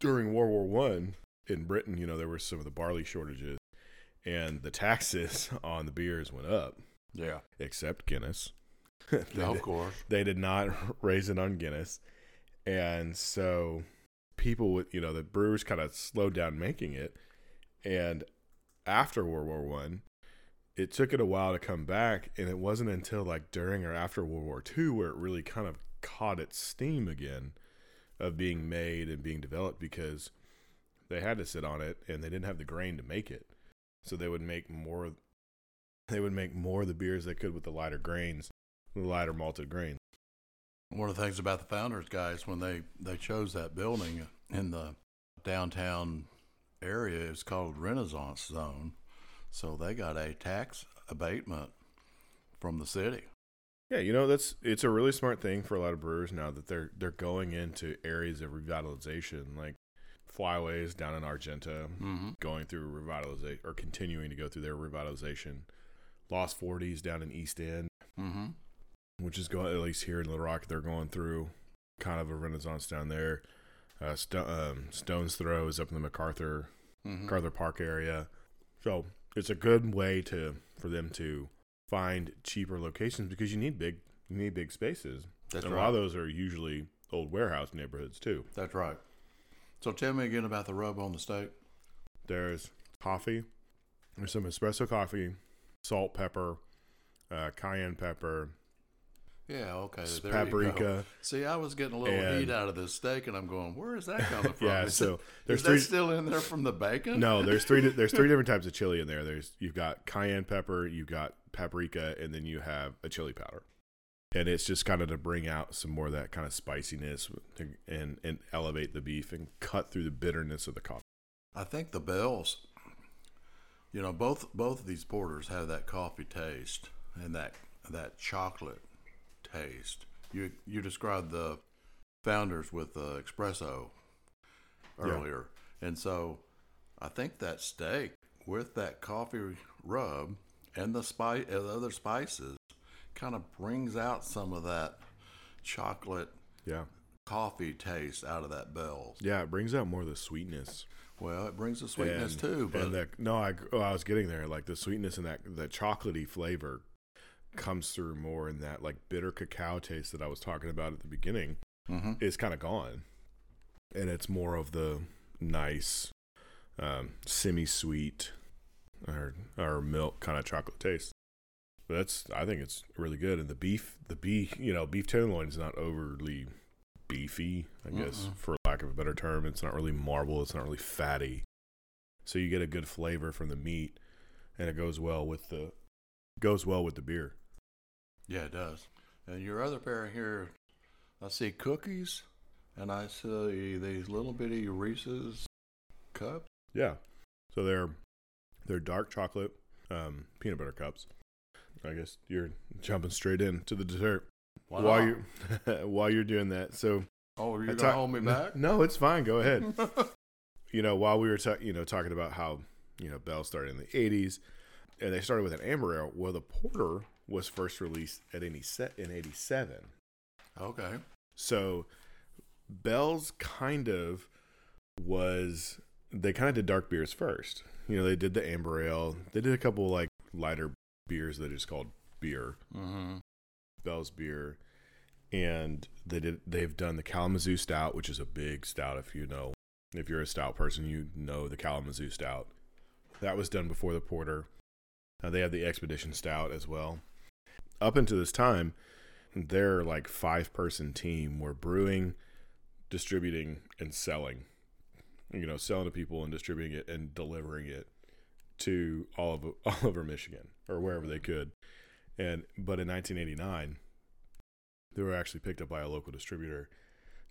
during World War One in Britain. You know there were some of the barley shortages and the taxes on the beers went up, Yeah. except Guinness. they, of course. they did not raise it on Guinness, and so people with you know the brewers kind of slowed down making it, and after World War One, it took it a while to come back, and it wasn't until like during or after World War Two where it really kind of caught its steam again of being made and being developed because they had to sit on it and they didn't have the grain to make it. So they would make more they would make more of the beers they could with the lighter grains the lighter malted grains One of the things about the Founders guys when they they chose that building in the downtown area is called Renaissance Zone, so they got a tax abatement from the city. yeah you know that's it's a really smart thing for a lot of brewers now that they're they're going into areas of revitalization like flyways down in argenta Mm-hmm. going through revitalization or continuing to go through their revitalization lost 40s down in east end Mm-hmm. Which is going at least here in Little Rock, they're going through kind of a renaissance down there. Uh, Sto- um, Stones Throw is up in the MacArthur Mm-hmm. MacArthur Park area, so it's a good way to for them to find cheaper locations because you need big you need big spaces. That's and right. a lot of those are usually old warehouse neighborhoods too. That's right. So tell me again about the rub on the steak. There's coffee, there's some espresso coffee, salt, pepper, uh, cayenne pepper, Yeah, okay. There paprika. See, I was getting a little And- heat out of this steak, and I'm going, where is that coming from? Yeah, so there's three. that still in there from the bacon? No, there's three. There's three different types of chili in there. There's you've got cayenne pepper, you've got paprika, and then you have a chili powder. And it's just kind of to bring out some more of that kind of spiciness to- and and elevate the beef and cut through the bitterness of the coffee. I think the bells. You know, both both of these porters have that coffee taste and that that chocolate taste. You you described the founders with the espresso Yeah. earlier, and so I think that steak with that coffee rub and the spice, uh, the other spices, kind of brings out some of that chocolate Yeah, coffee taste out of that bell yeah, it brings out more of the sweetness. Well, it brings the sweetness and, too, but and the, no, I oh, I was getting there. Like the sweetness and that the chocolatey flavor comes through more in that like bitter cacao taste that I was talking about at the beginning. Mhm. is kind of gone, and it's more of the nice, um, semi-sweet or or milk kind of chocolate taste. But that's I think it's really good, and the beef, the beef, you know, beef tenderloin is not overly beefy, I guess, for lack of a better term. It's not really marble. It's not really fatty, so you get a good flavor from the meat, and it goes well with the goes well with the beer. Yeah, it does. And your other pair here, I see cookies And I see these little bitty Reese's cups. Yeah. So they're they're dark chocolate um, peanut butter cups. I guess you're jumping straight into the dessert while you're while you're doing that. So Oh, are you I gonna ta- hold me back? No, it's fine. Go ahead. you know, while we were ta- you know talking about how you know Bell started in the '80s, and they started with an amber ale. Well, the porter was first released at any set in '87. okay. So Bell's kind of was they kind of did dark beers first. You know, they did the amber ale. They did a couple like lighter beers that is called beer, Mm-hmm. Bell's beer, and they did they've done the Kalamazoo stout, which is a big stout. If you know, if you're a stout person, you know the Kalamazoo stout. That was done before the porter. Uh, they have the Expedition stout as well. Up until this time, their like five person team were brewing, distributing, and selling. You know, selling to people and distributing it and delivering it to all of all over Michigan or wherever they could. And but in 1989, they were actually picked up by a local distributor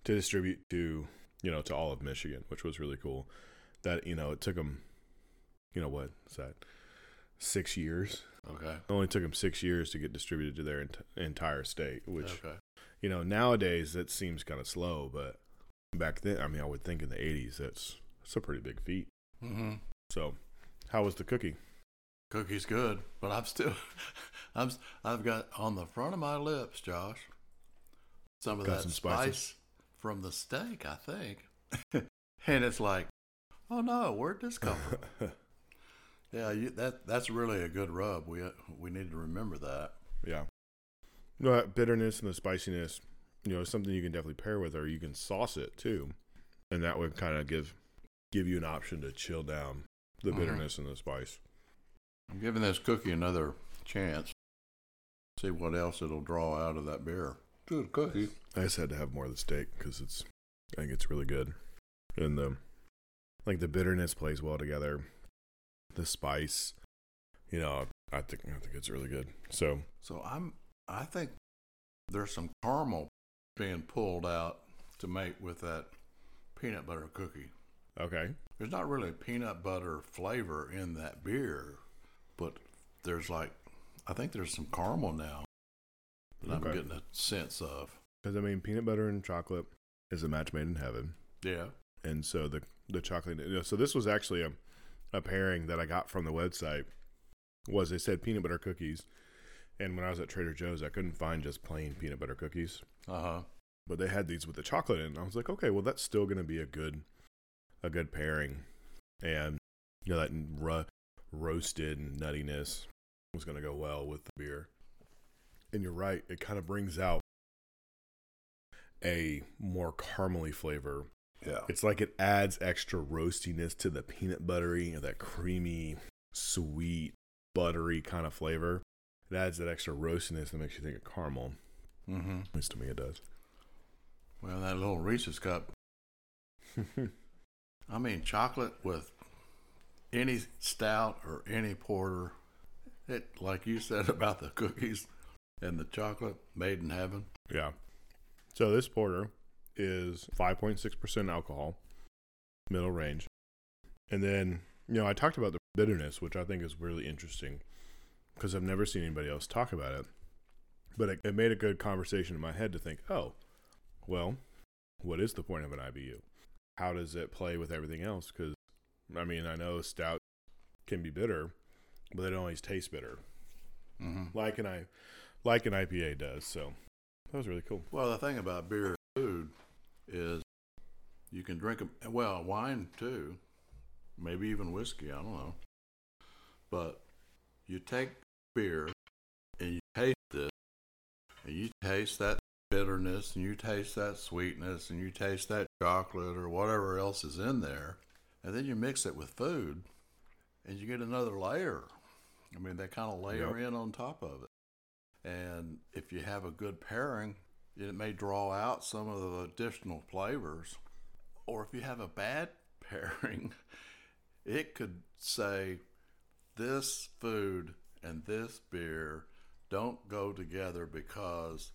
to distribute to you know to all of Michigan, which was really cool. That you know it took them, you know what is that, six years. Okay. It only took them six years to get distributed to their ent- entire state, which okay. you know nowadays that seems kind of slow, but back then, I mean, I would think in the 80s that's that's a pretty big feat. Mm-hmm. So, how was the cookie? Cookie's good, but I'm still, I'm, I've got on the front of my lips, Josh, some of Got that some spice from the steak, I think. and it's like, oh no, where'd this come from? yeah, you, that that's really a good rub. We we need to remember that. Yeah. No, that bitterness and the spiciness, you know, is something you can definitely pair with, or you can sauce it too, and that would kind of give give you an option to chill down the Mhm. bitterness and the spice. I'm giving this cookie another chance. See what else it'll draw out of that beer. Good cookie. I just had to have more of the steak because it's, I think it's really good, and the like the bitterness plays well together, the spice, you know, I think I think it's really good. So So I'm I think there's some caramel being pulled out to make with that peanut butter cookie. okay, There's not really peanut butter flavor in that beer, but there's like I think there's some caramel now that I'm getting a sense of. because I mean peanut butter and chocolate is a match made in heaven. Yeah. and so the the chocolate you know, so this was actually a, a pairing that i got from the website was they said peanut butter cookies. And when i was at trader joe's i couldn't find just plain peanut butter cookies. Uh huh. but they had these with the chocolate in. And i was like okay well that's still going to be a good a good pairing. And you know that ro- roasted nuttiness was going to go well with the beer. And you're right it kind of brings out a more caramely flavor Yeah. it's like it adds extra roastiness to the peanut buttery and that creamy, sweet, buttery kind of flavor. It adds that extra roastiness that makes you think of caramel. Mm-hmm. At least to me, it does. Well, that little Reese's cup. I mean, chocolate with any stout or any porter. It, like you said about the cookies and the chocolate, made in heaven. yeah. So this porter is 5.6% alcohol, middle range. And then, you know, I talked about the bitterness, which I think is really interesting because I've never seen anybody else talk about it. But it, it made a good conversation in my head to think, oh, well, what is the point of an IBU? How does it play with everything else? Because, I mean, I know stout can be bitter, but it don't always taste bitter, Mm-hmm. like an I, like an IPA does. So that was really cool. Well, the thing about beer and food is you can drink them, well, wine too, maybe even whiskey, I don't know. But you take beer and you taste this, and you taste that bitterness, and you taste that sweetness, and you taste that chocolate or whatever else is in there, and then you mix it with food, and you get another layer. I mean, they kind of layer Yep. in on top of it. And if you have a good pairing, it may draw out some of the additional flavors. Or if you have a bad pairing, it could say this food and this beer don't go together because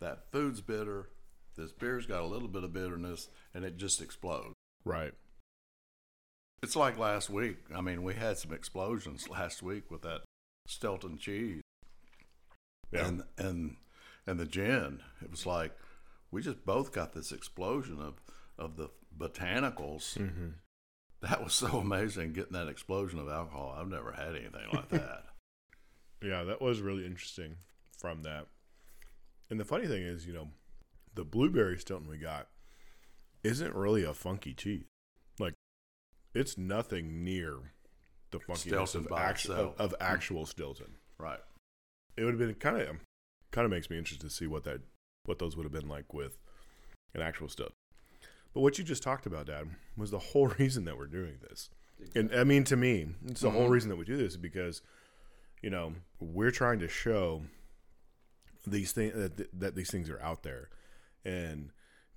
that food's bitter this beer's got a little bit of bitterness and it just explodes. Right. It's like last week. I mean, we had some explosions last week with that Stilton cheese Yeah. and and and the gin. It was like we just both got this explosion of of the botanicals. mm-hmm. That was so amazing getting that explosion of alcohol. I've never had anything like that. Yeah, that was really interesting from that. And the funny thing is, you know, the blueberry Stilton we got isn't really a funky cheese. Like, it's nothing near the funkiness of, actu- of, of actual Stilton. right. It would have been kind of kind of makes me interested to see what that what those would have been like with an actual Stilton. But what you just talked about, Dad, was the whole reason that we're doing this. And I mean, to me, it's the whole Mhm. reason that we do this is because, you know, we're trying to show these things that, that these things are out there, and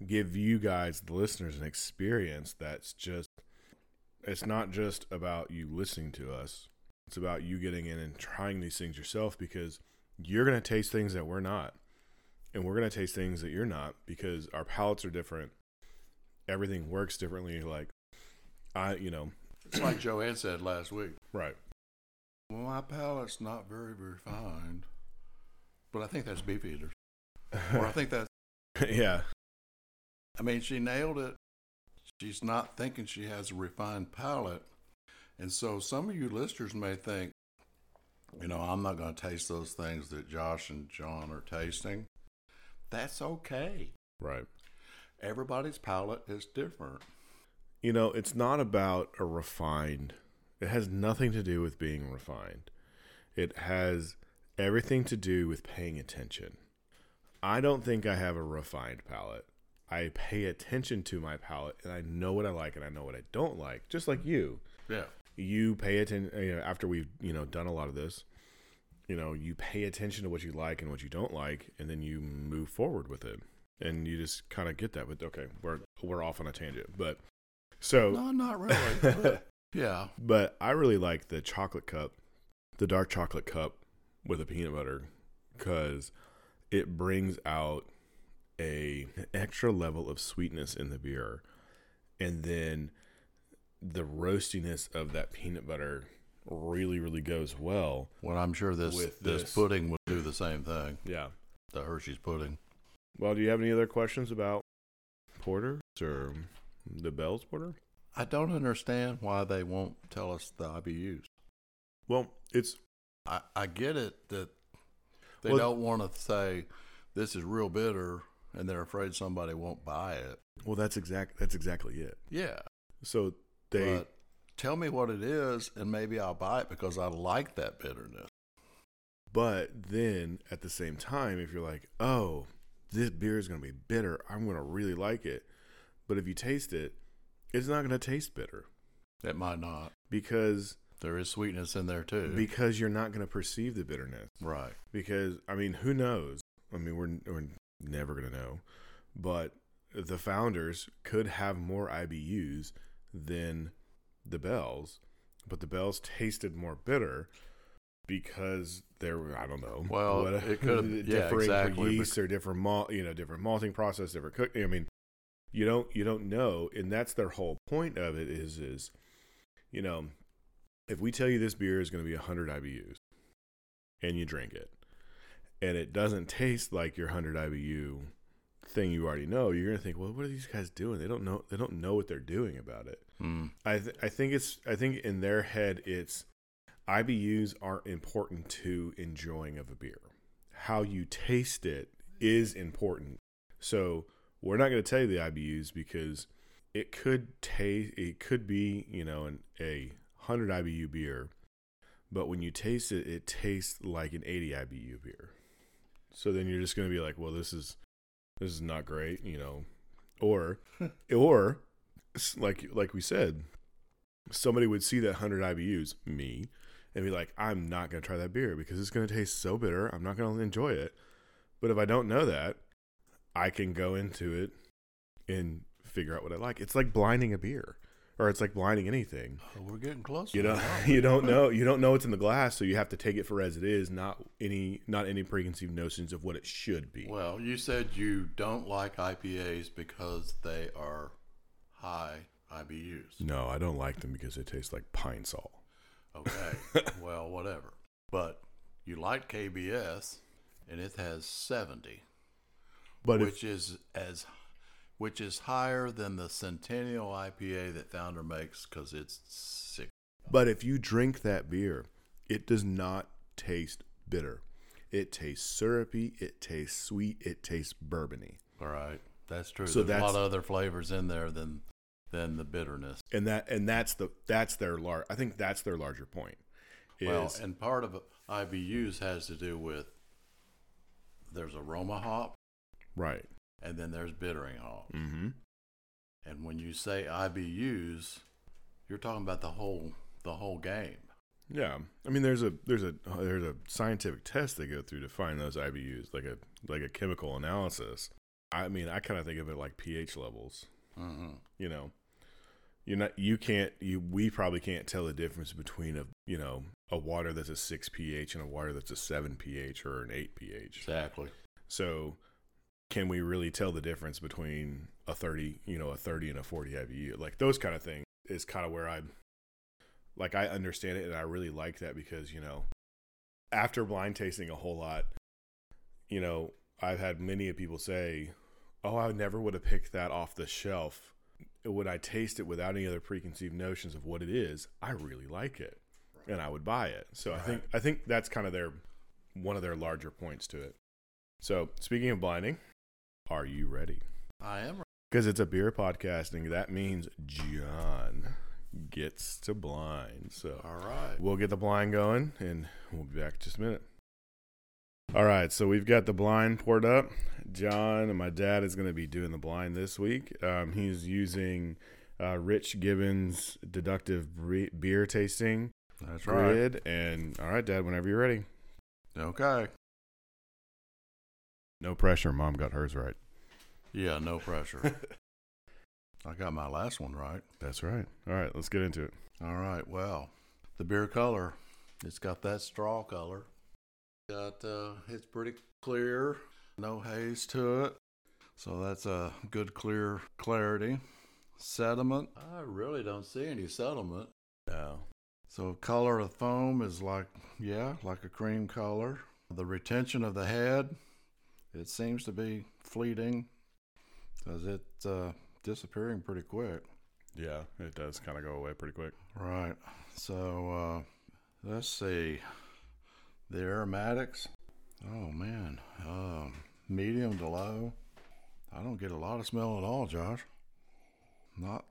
give you guys, the listeners, an experience that's just. It's not just about you listening to us. It's about you getting in and trying these things yourself because you're going to taste things that we're not, and we're going to taste things that you're not because our palates are different. Everything works differently. Like, I, you know, It's like Joanne said last week. right. Well, my palate's not very refined, but I think that's beef eaters. Or I think that's. yeah. I mean, she nailed it. She's not thinking she has a refined palate. And so some of you listeners may think, you know, I'm not going to taste those things that Josh and John are tasting. That's okay. Right. Everybody's palate is different. You know, it's not about a refined. It has nothing to do with being refined. It has everything to do with paying attention. I don't think I have a refined palate. I pay attention to my palate and I know what I like and I know what I don't like, just like you. Yeah. You pay attention you know, after we've you know done a lot of this you know you pay attention to what you like and what you don't like and then you move forward with it and you just kind of get that but okay we're we're off on a tangent but so No, not really. but yeah. but i really like the chocolate cup the dark chocolate cup with a peanut butter because it brings out a an extra level of sweetness in the beer and then the roastiness of that peanut butter really really goes well Well, I'm sure this With this, this. pudding will do the same thing. yeah The Hershey's pudding. well do you have any other questions about porter or the bell's porter I don't understand why they won't tell us the IBUs. well it's I, I get it that they Well- don't want to say this is real bitter and they're afraid somebody won't buy it. well that's exact that's exactly it Yeah. so they but tell me what it is and maybe I'll buy it because I like that bitterness. But then at the same time, if you're like, oh, this beer is going to be bitter, I'm going to really like it. But if you taste it, it's not going to taste bitter It might not. because There is sweetness in there too. because you're not going to perceive the bitterness. right. Because I mean, who knows? I mean, we're we're never going to know. But the founders could have more IBUs than the Bells, but the Bells tasted more bitter because there were I don't know. Well, it could've- yeah, differing exactly, yeast or different malt, you know, different malting process, different cooking. I mean, you don't you don't know, and that's their whole point of it is is, you know, if we tell you this beer is going to be 100 IBUs, and you drink it, and it doesn't taste like your 100 IBU thing you already know, you're going to think, well, what are these guys doing? They don't know. They don't know what they're doing about it. Mm. I th- I think it's I think in their head it's IBUs aren't important to enjoying of a beer. How you taste it is important. So we're not going to tell you the IBUs because it could taste it could be you know an a hundred IBU beer, but when you taste it, it tastes like an eighty IBU beer. So then you're just going to be like, well, this is this is not great, you know, or or like like we said, somebody would see that 100 IBUs, me, and be like, I'm not to try that beer because it's to taste so bitter. I'm not to enjoy it. But if I don't know that, I can go into it and figure out what I like. It's like blinding a beer, or it's like blinding anything. Oh, we're getting close. You that. you don't know you don't know what's in the glass, so you have to take it for as it is, not any not any preconceived notions of what it should be. Well, you said you don't like IPAs because they are high IBUs. No, I don't like them because they taste like Pine-Sol. Okay. well, whatever. But you like KBS, and it has seventy, But if, which is as which is higher than the Centennial IPA that Founder makes because it's six. but if you drink that beer, it does not taste bitter. It tastes syrupy, it tastes sweet, it tastes bourbony. All right, that's true. So There's a lot of other flavors in there than than the bitterness. And that and that's the that's their lar I think that's their larger point. Is Well, and part of IBUs has to do with there's aroma hop right. And then there's bittering hop. Mm-hmm. And when you say IBUs, you're talking about the whole the whole game. Yeah, I mean, there's a there's a there's a scientific test they go through to find those IBUs, like a like a chemical analysis. I mean, I kind of think of it like pH levels. Mm-hmm. You know, you're not you can't you we probably can't tell the difference between a you know a water that's a six pH and a water that's a seven pH or an eight pH. Exactly. So, can we really tell the difference between a thirty you know a thirty and a forty IBU? Like those kind of things is kind of where I like I understand it and I really like that because you know after blind tasting a whole lot, you know I've had many of people say, "Oh, I never would have picked that off the shelf." when I taste it without any other preconceived notions of what it is? I really like it, and I would buy it. So I think I think that's kind of their one of their larger points to it. So speaking of blinding, are you ready? I am. Because it's a beer podcasting, that means John gets to blind. So All right. we'll get the blind going and we'll be back in just a minute. All right, so we've got the blind poured up. John and my dad is going to be doing the blind this week. Um, he's using uh, Rich Gibbons deductive bre- beer tasting That's right. grid. And all right, Dad, whenever you're ready. Okay. No pressure. Mom got hers right. Yeah, no pressure. I got my last one right. That's right. All right, let's get into it. All right. Well, the beer color, it's got that straw color. Got uh, it's pretty clear, no haze to it. So that's a good clear clarity. Sediment, I really don't see any sediment. No. So color of foam is like yeah, like a cream color. The retention of the head, it seems to be fleeting, because it's uh, disappearing pretty quick. Yeah, it does kind of go away pretty quick. Right. So uh, let's see. The aromatics. Oh man. Um, medium to low. I don't get a lot of smell at all, Josh. Not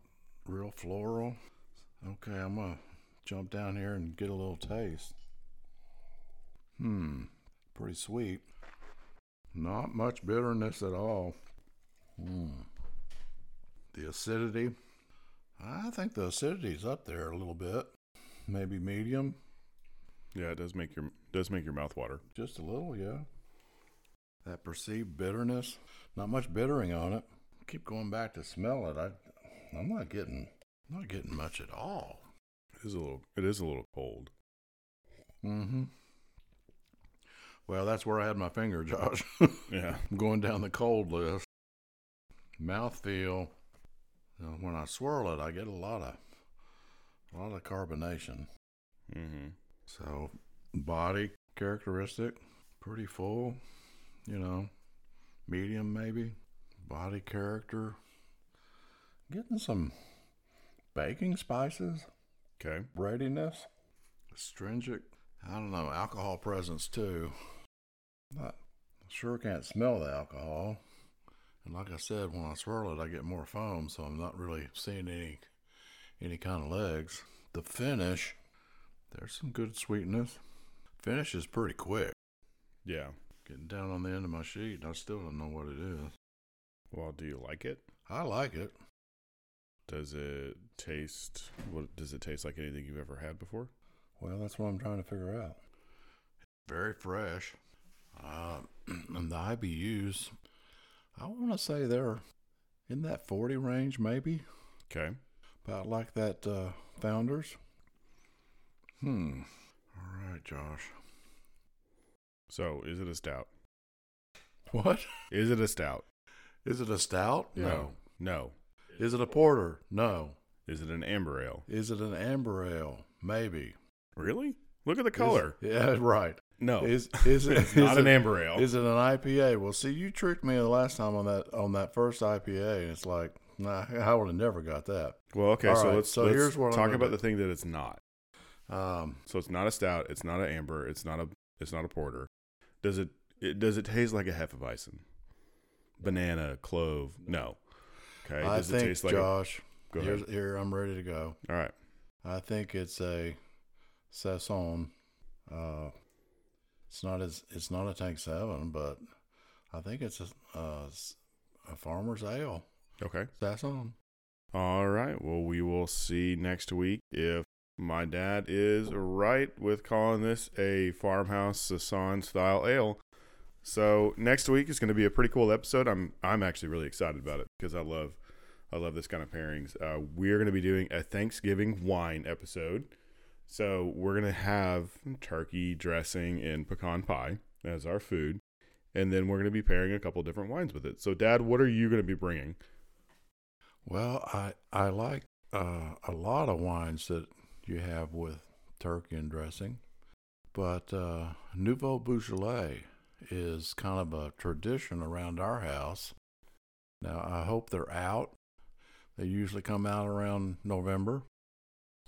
real floral. Okay, I'm gonna jump down here and get a little taste. Hmm. Pretty sweet. Not much bitterness at all. Hmm. The acidity. I think the acidity's up there a little bit. Maybe medium, Yeah, it does make your does make your mouth water. just a little, yeah. That perceived bitterness, not much bittering on it. Keep going back to smell it. I, I'm not getting, not getting much at all. It is a little it is a little cold. Mm-hmm. Well, that's where I had my finger, Josh. Yeah. I'm going down the cold list. Mouthfeel. You know, when I swirl it, I get a lot of, a lot of carbonation. Mm-hmm. So, body characteristic, pretty full, you know, medium maybe. Body character, getting some baking spices, Okay. breadiness, astringent. I don't know, alcohol presence too. Not sure can't smell the alcohol. And like I said, when I swirl it, I get more foam, so I'm not really seeing any any kind of legs. The finish, there's some good sweetness. Finish is pretty quick. Yeah. Getting down on the end of my sheet, I still don't know what it is. Well, do you like it? I like it. Does it taste what does it taste like anything you've ever had before? Well, that's what I'm trying to figure out. Very fresh. Uh, and the IBUs, I want to say they're in that 40 range, maybe. Okay. About like that uh, Founders. Hmm. All right, Josh. So, is it a stout? What? Is it a stout? Is it a stout? No. No. Is it a porter? No. Is it an amber ale? Is it an amber ale? Maybe. Really? Look at the color. Is- yeah, right. no. Is is it it's not is an it- amber ale. Is it an IPA? Well, see, you tricked me the last time on that on that first IPA, and it's like, nah, I would have never got that. well, okay, All so right, let's, so let's here's what I'm talk about do. the thing that it's not. Um, So it's not a stout, it's not an amber, it's not a it's not a porter. Does it, it does it taste like a hefeweizen? Banana, clove? No. Okay. I does it think, taste like a, Josh, Go here's, ahead. here I'm ready to go. All right. I think it's a Saison. Uh, it's not as it's not a Tank Seven, but I think it's a s- a farmer's ale. Okay. Saison. All right. Well, we will see next week if my dad is right with calling this a farmhouse Saison style ale. So next week is going to be a pretty cool episode. I'm I'm actually really excited about it because I love I love this kind of pairings. Uh, we're going to be doing a Thanksgiving wine episode. So we're going to have turkey dressing and pecan pie as our food, and then we're going to be pairing a couple different wines with it. So, Dad, what are you going to be bringing? Well, I I like uh, a lot of wines that you have with turkey and dressing, but uh, Nouveau Beaujolais is kind of a tradition around our house. Now I hope they're out. They usually come out around November,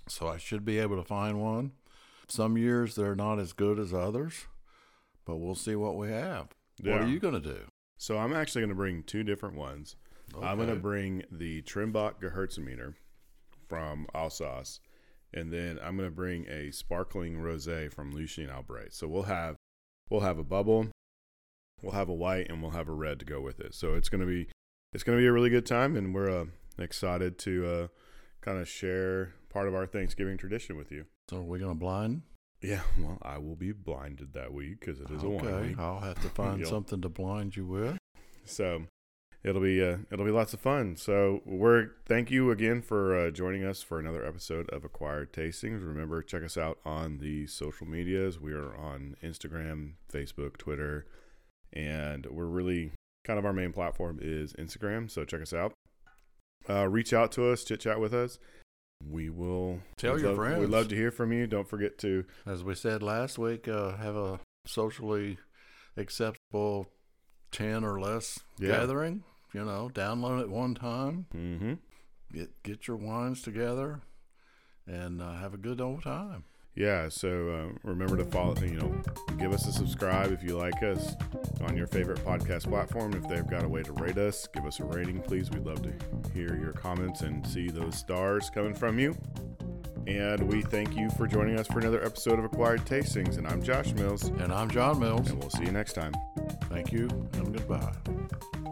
so I should be able to find one. Some years they're not as good as others, but we'll see what we have. What are you going to do? So I'm actually going to bring two different ones. I'm going to bring the Trimbach Gewürztraminer from Alsace, and then I'm going to bring a sparkling rosé from Lucien Albrecht. So we'll have we'll have a bubble, we'll have a white, and we'll have a red to go with it. So it's going to be it's going to be a really good time, and we're uh, excited to uh, kind of share part of our Thanksgiving tradition with you. So are we going to blind? Yeah, well, I will be blinded that week because it is a wine okay, week. I'll have to find something to blind you with. So it'll be uh, it'll be lots of fun. So we're thank you again for uh, joining us for another episode of Acquired Tastings. Remember, check us out on the social medias. We are on Instagram, Facebook, Twitter, and we're really kind of our main platform is Instagram. So check us out. Uh, reach out to us, chit chat with us. We will Tell your love- friends. We'd love to hear from you. Don't forget to As we said last week, uh, have a socially acceptable 10 or less Yeah. gathering. You know, download it one time, mm-hmm. get, get your wines together, and uh, have a good old time. Yeah, so uh, remember to follow, you know, give us a subscribe if you like us on your favorite podcast platform. If they've got a way to rate us, give us a rating, please. We'd love to hear your comments and see those stars coming from you. And we thank you for joining us for another episode of Acquired Tastings. And I'm Josh Mills, And I'm John Mills. and we'll see you next time. Thank you, and goodbye.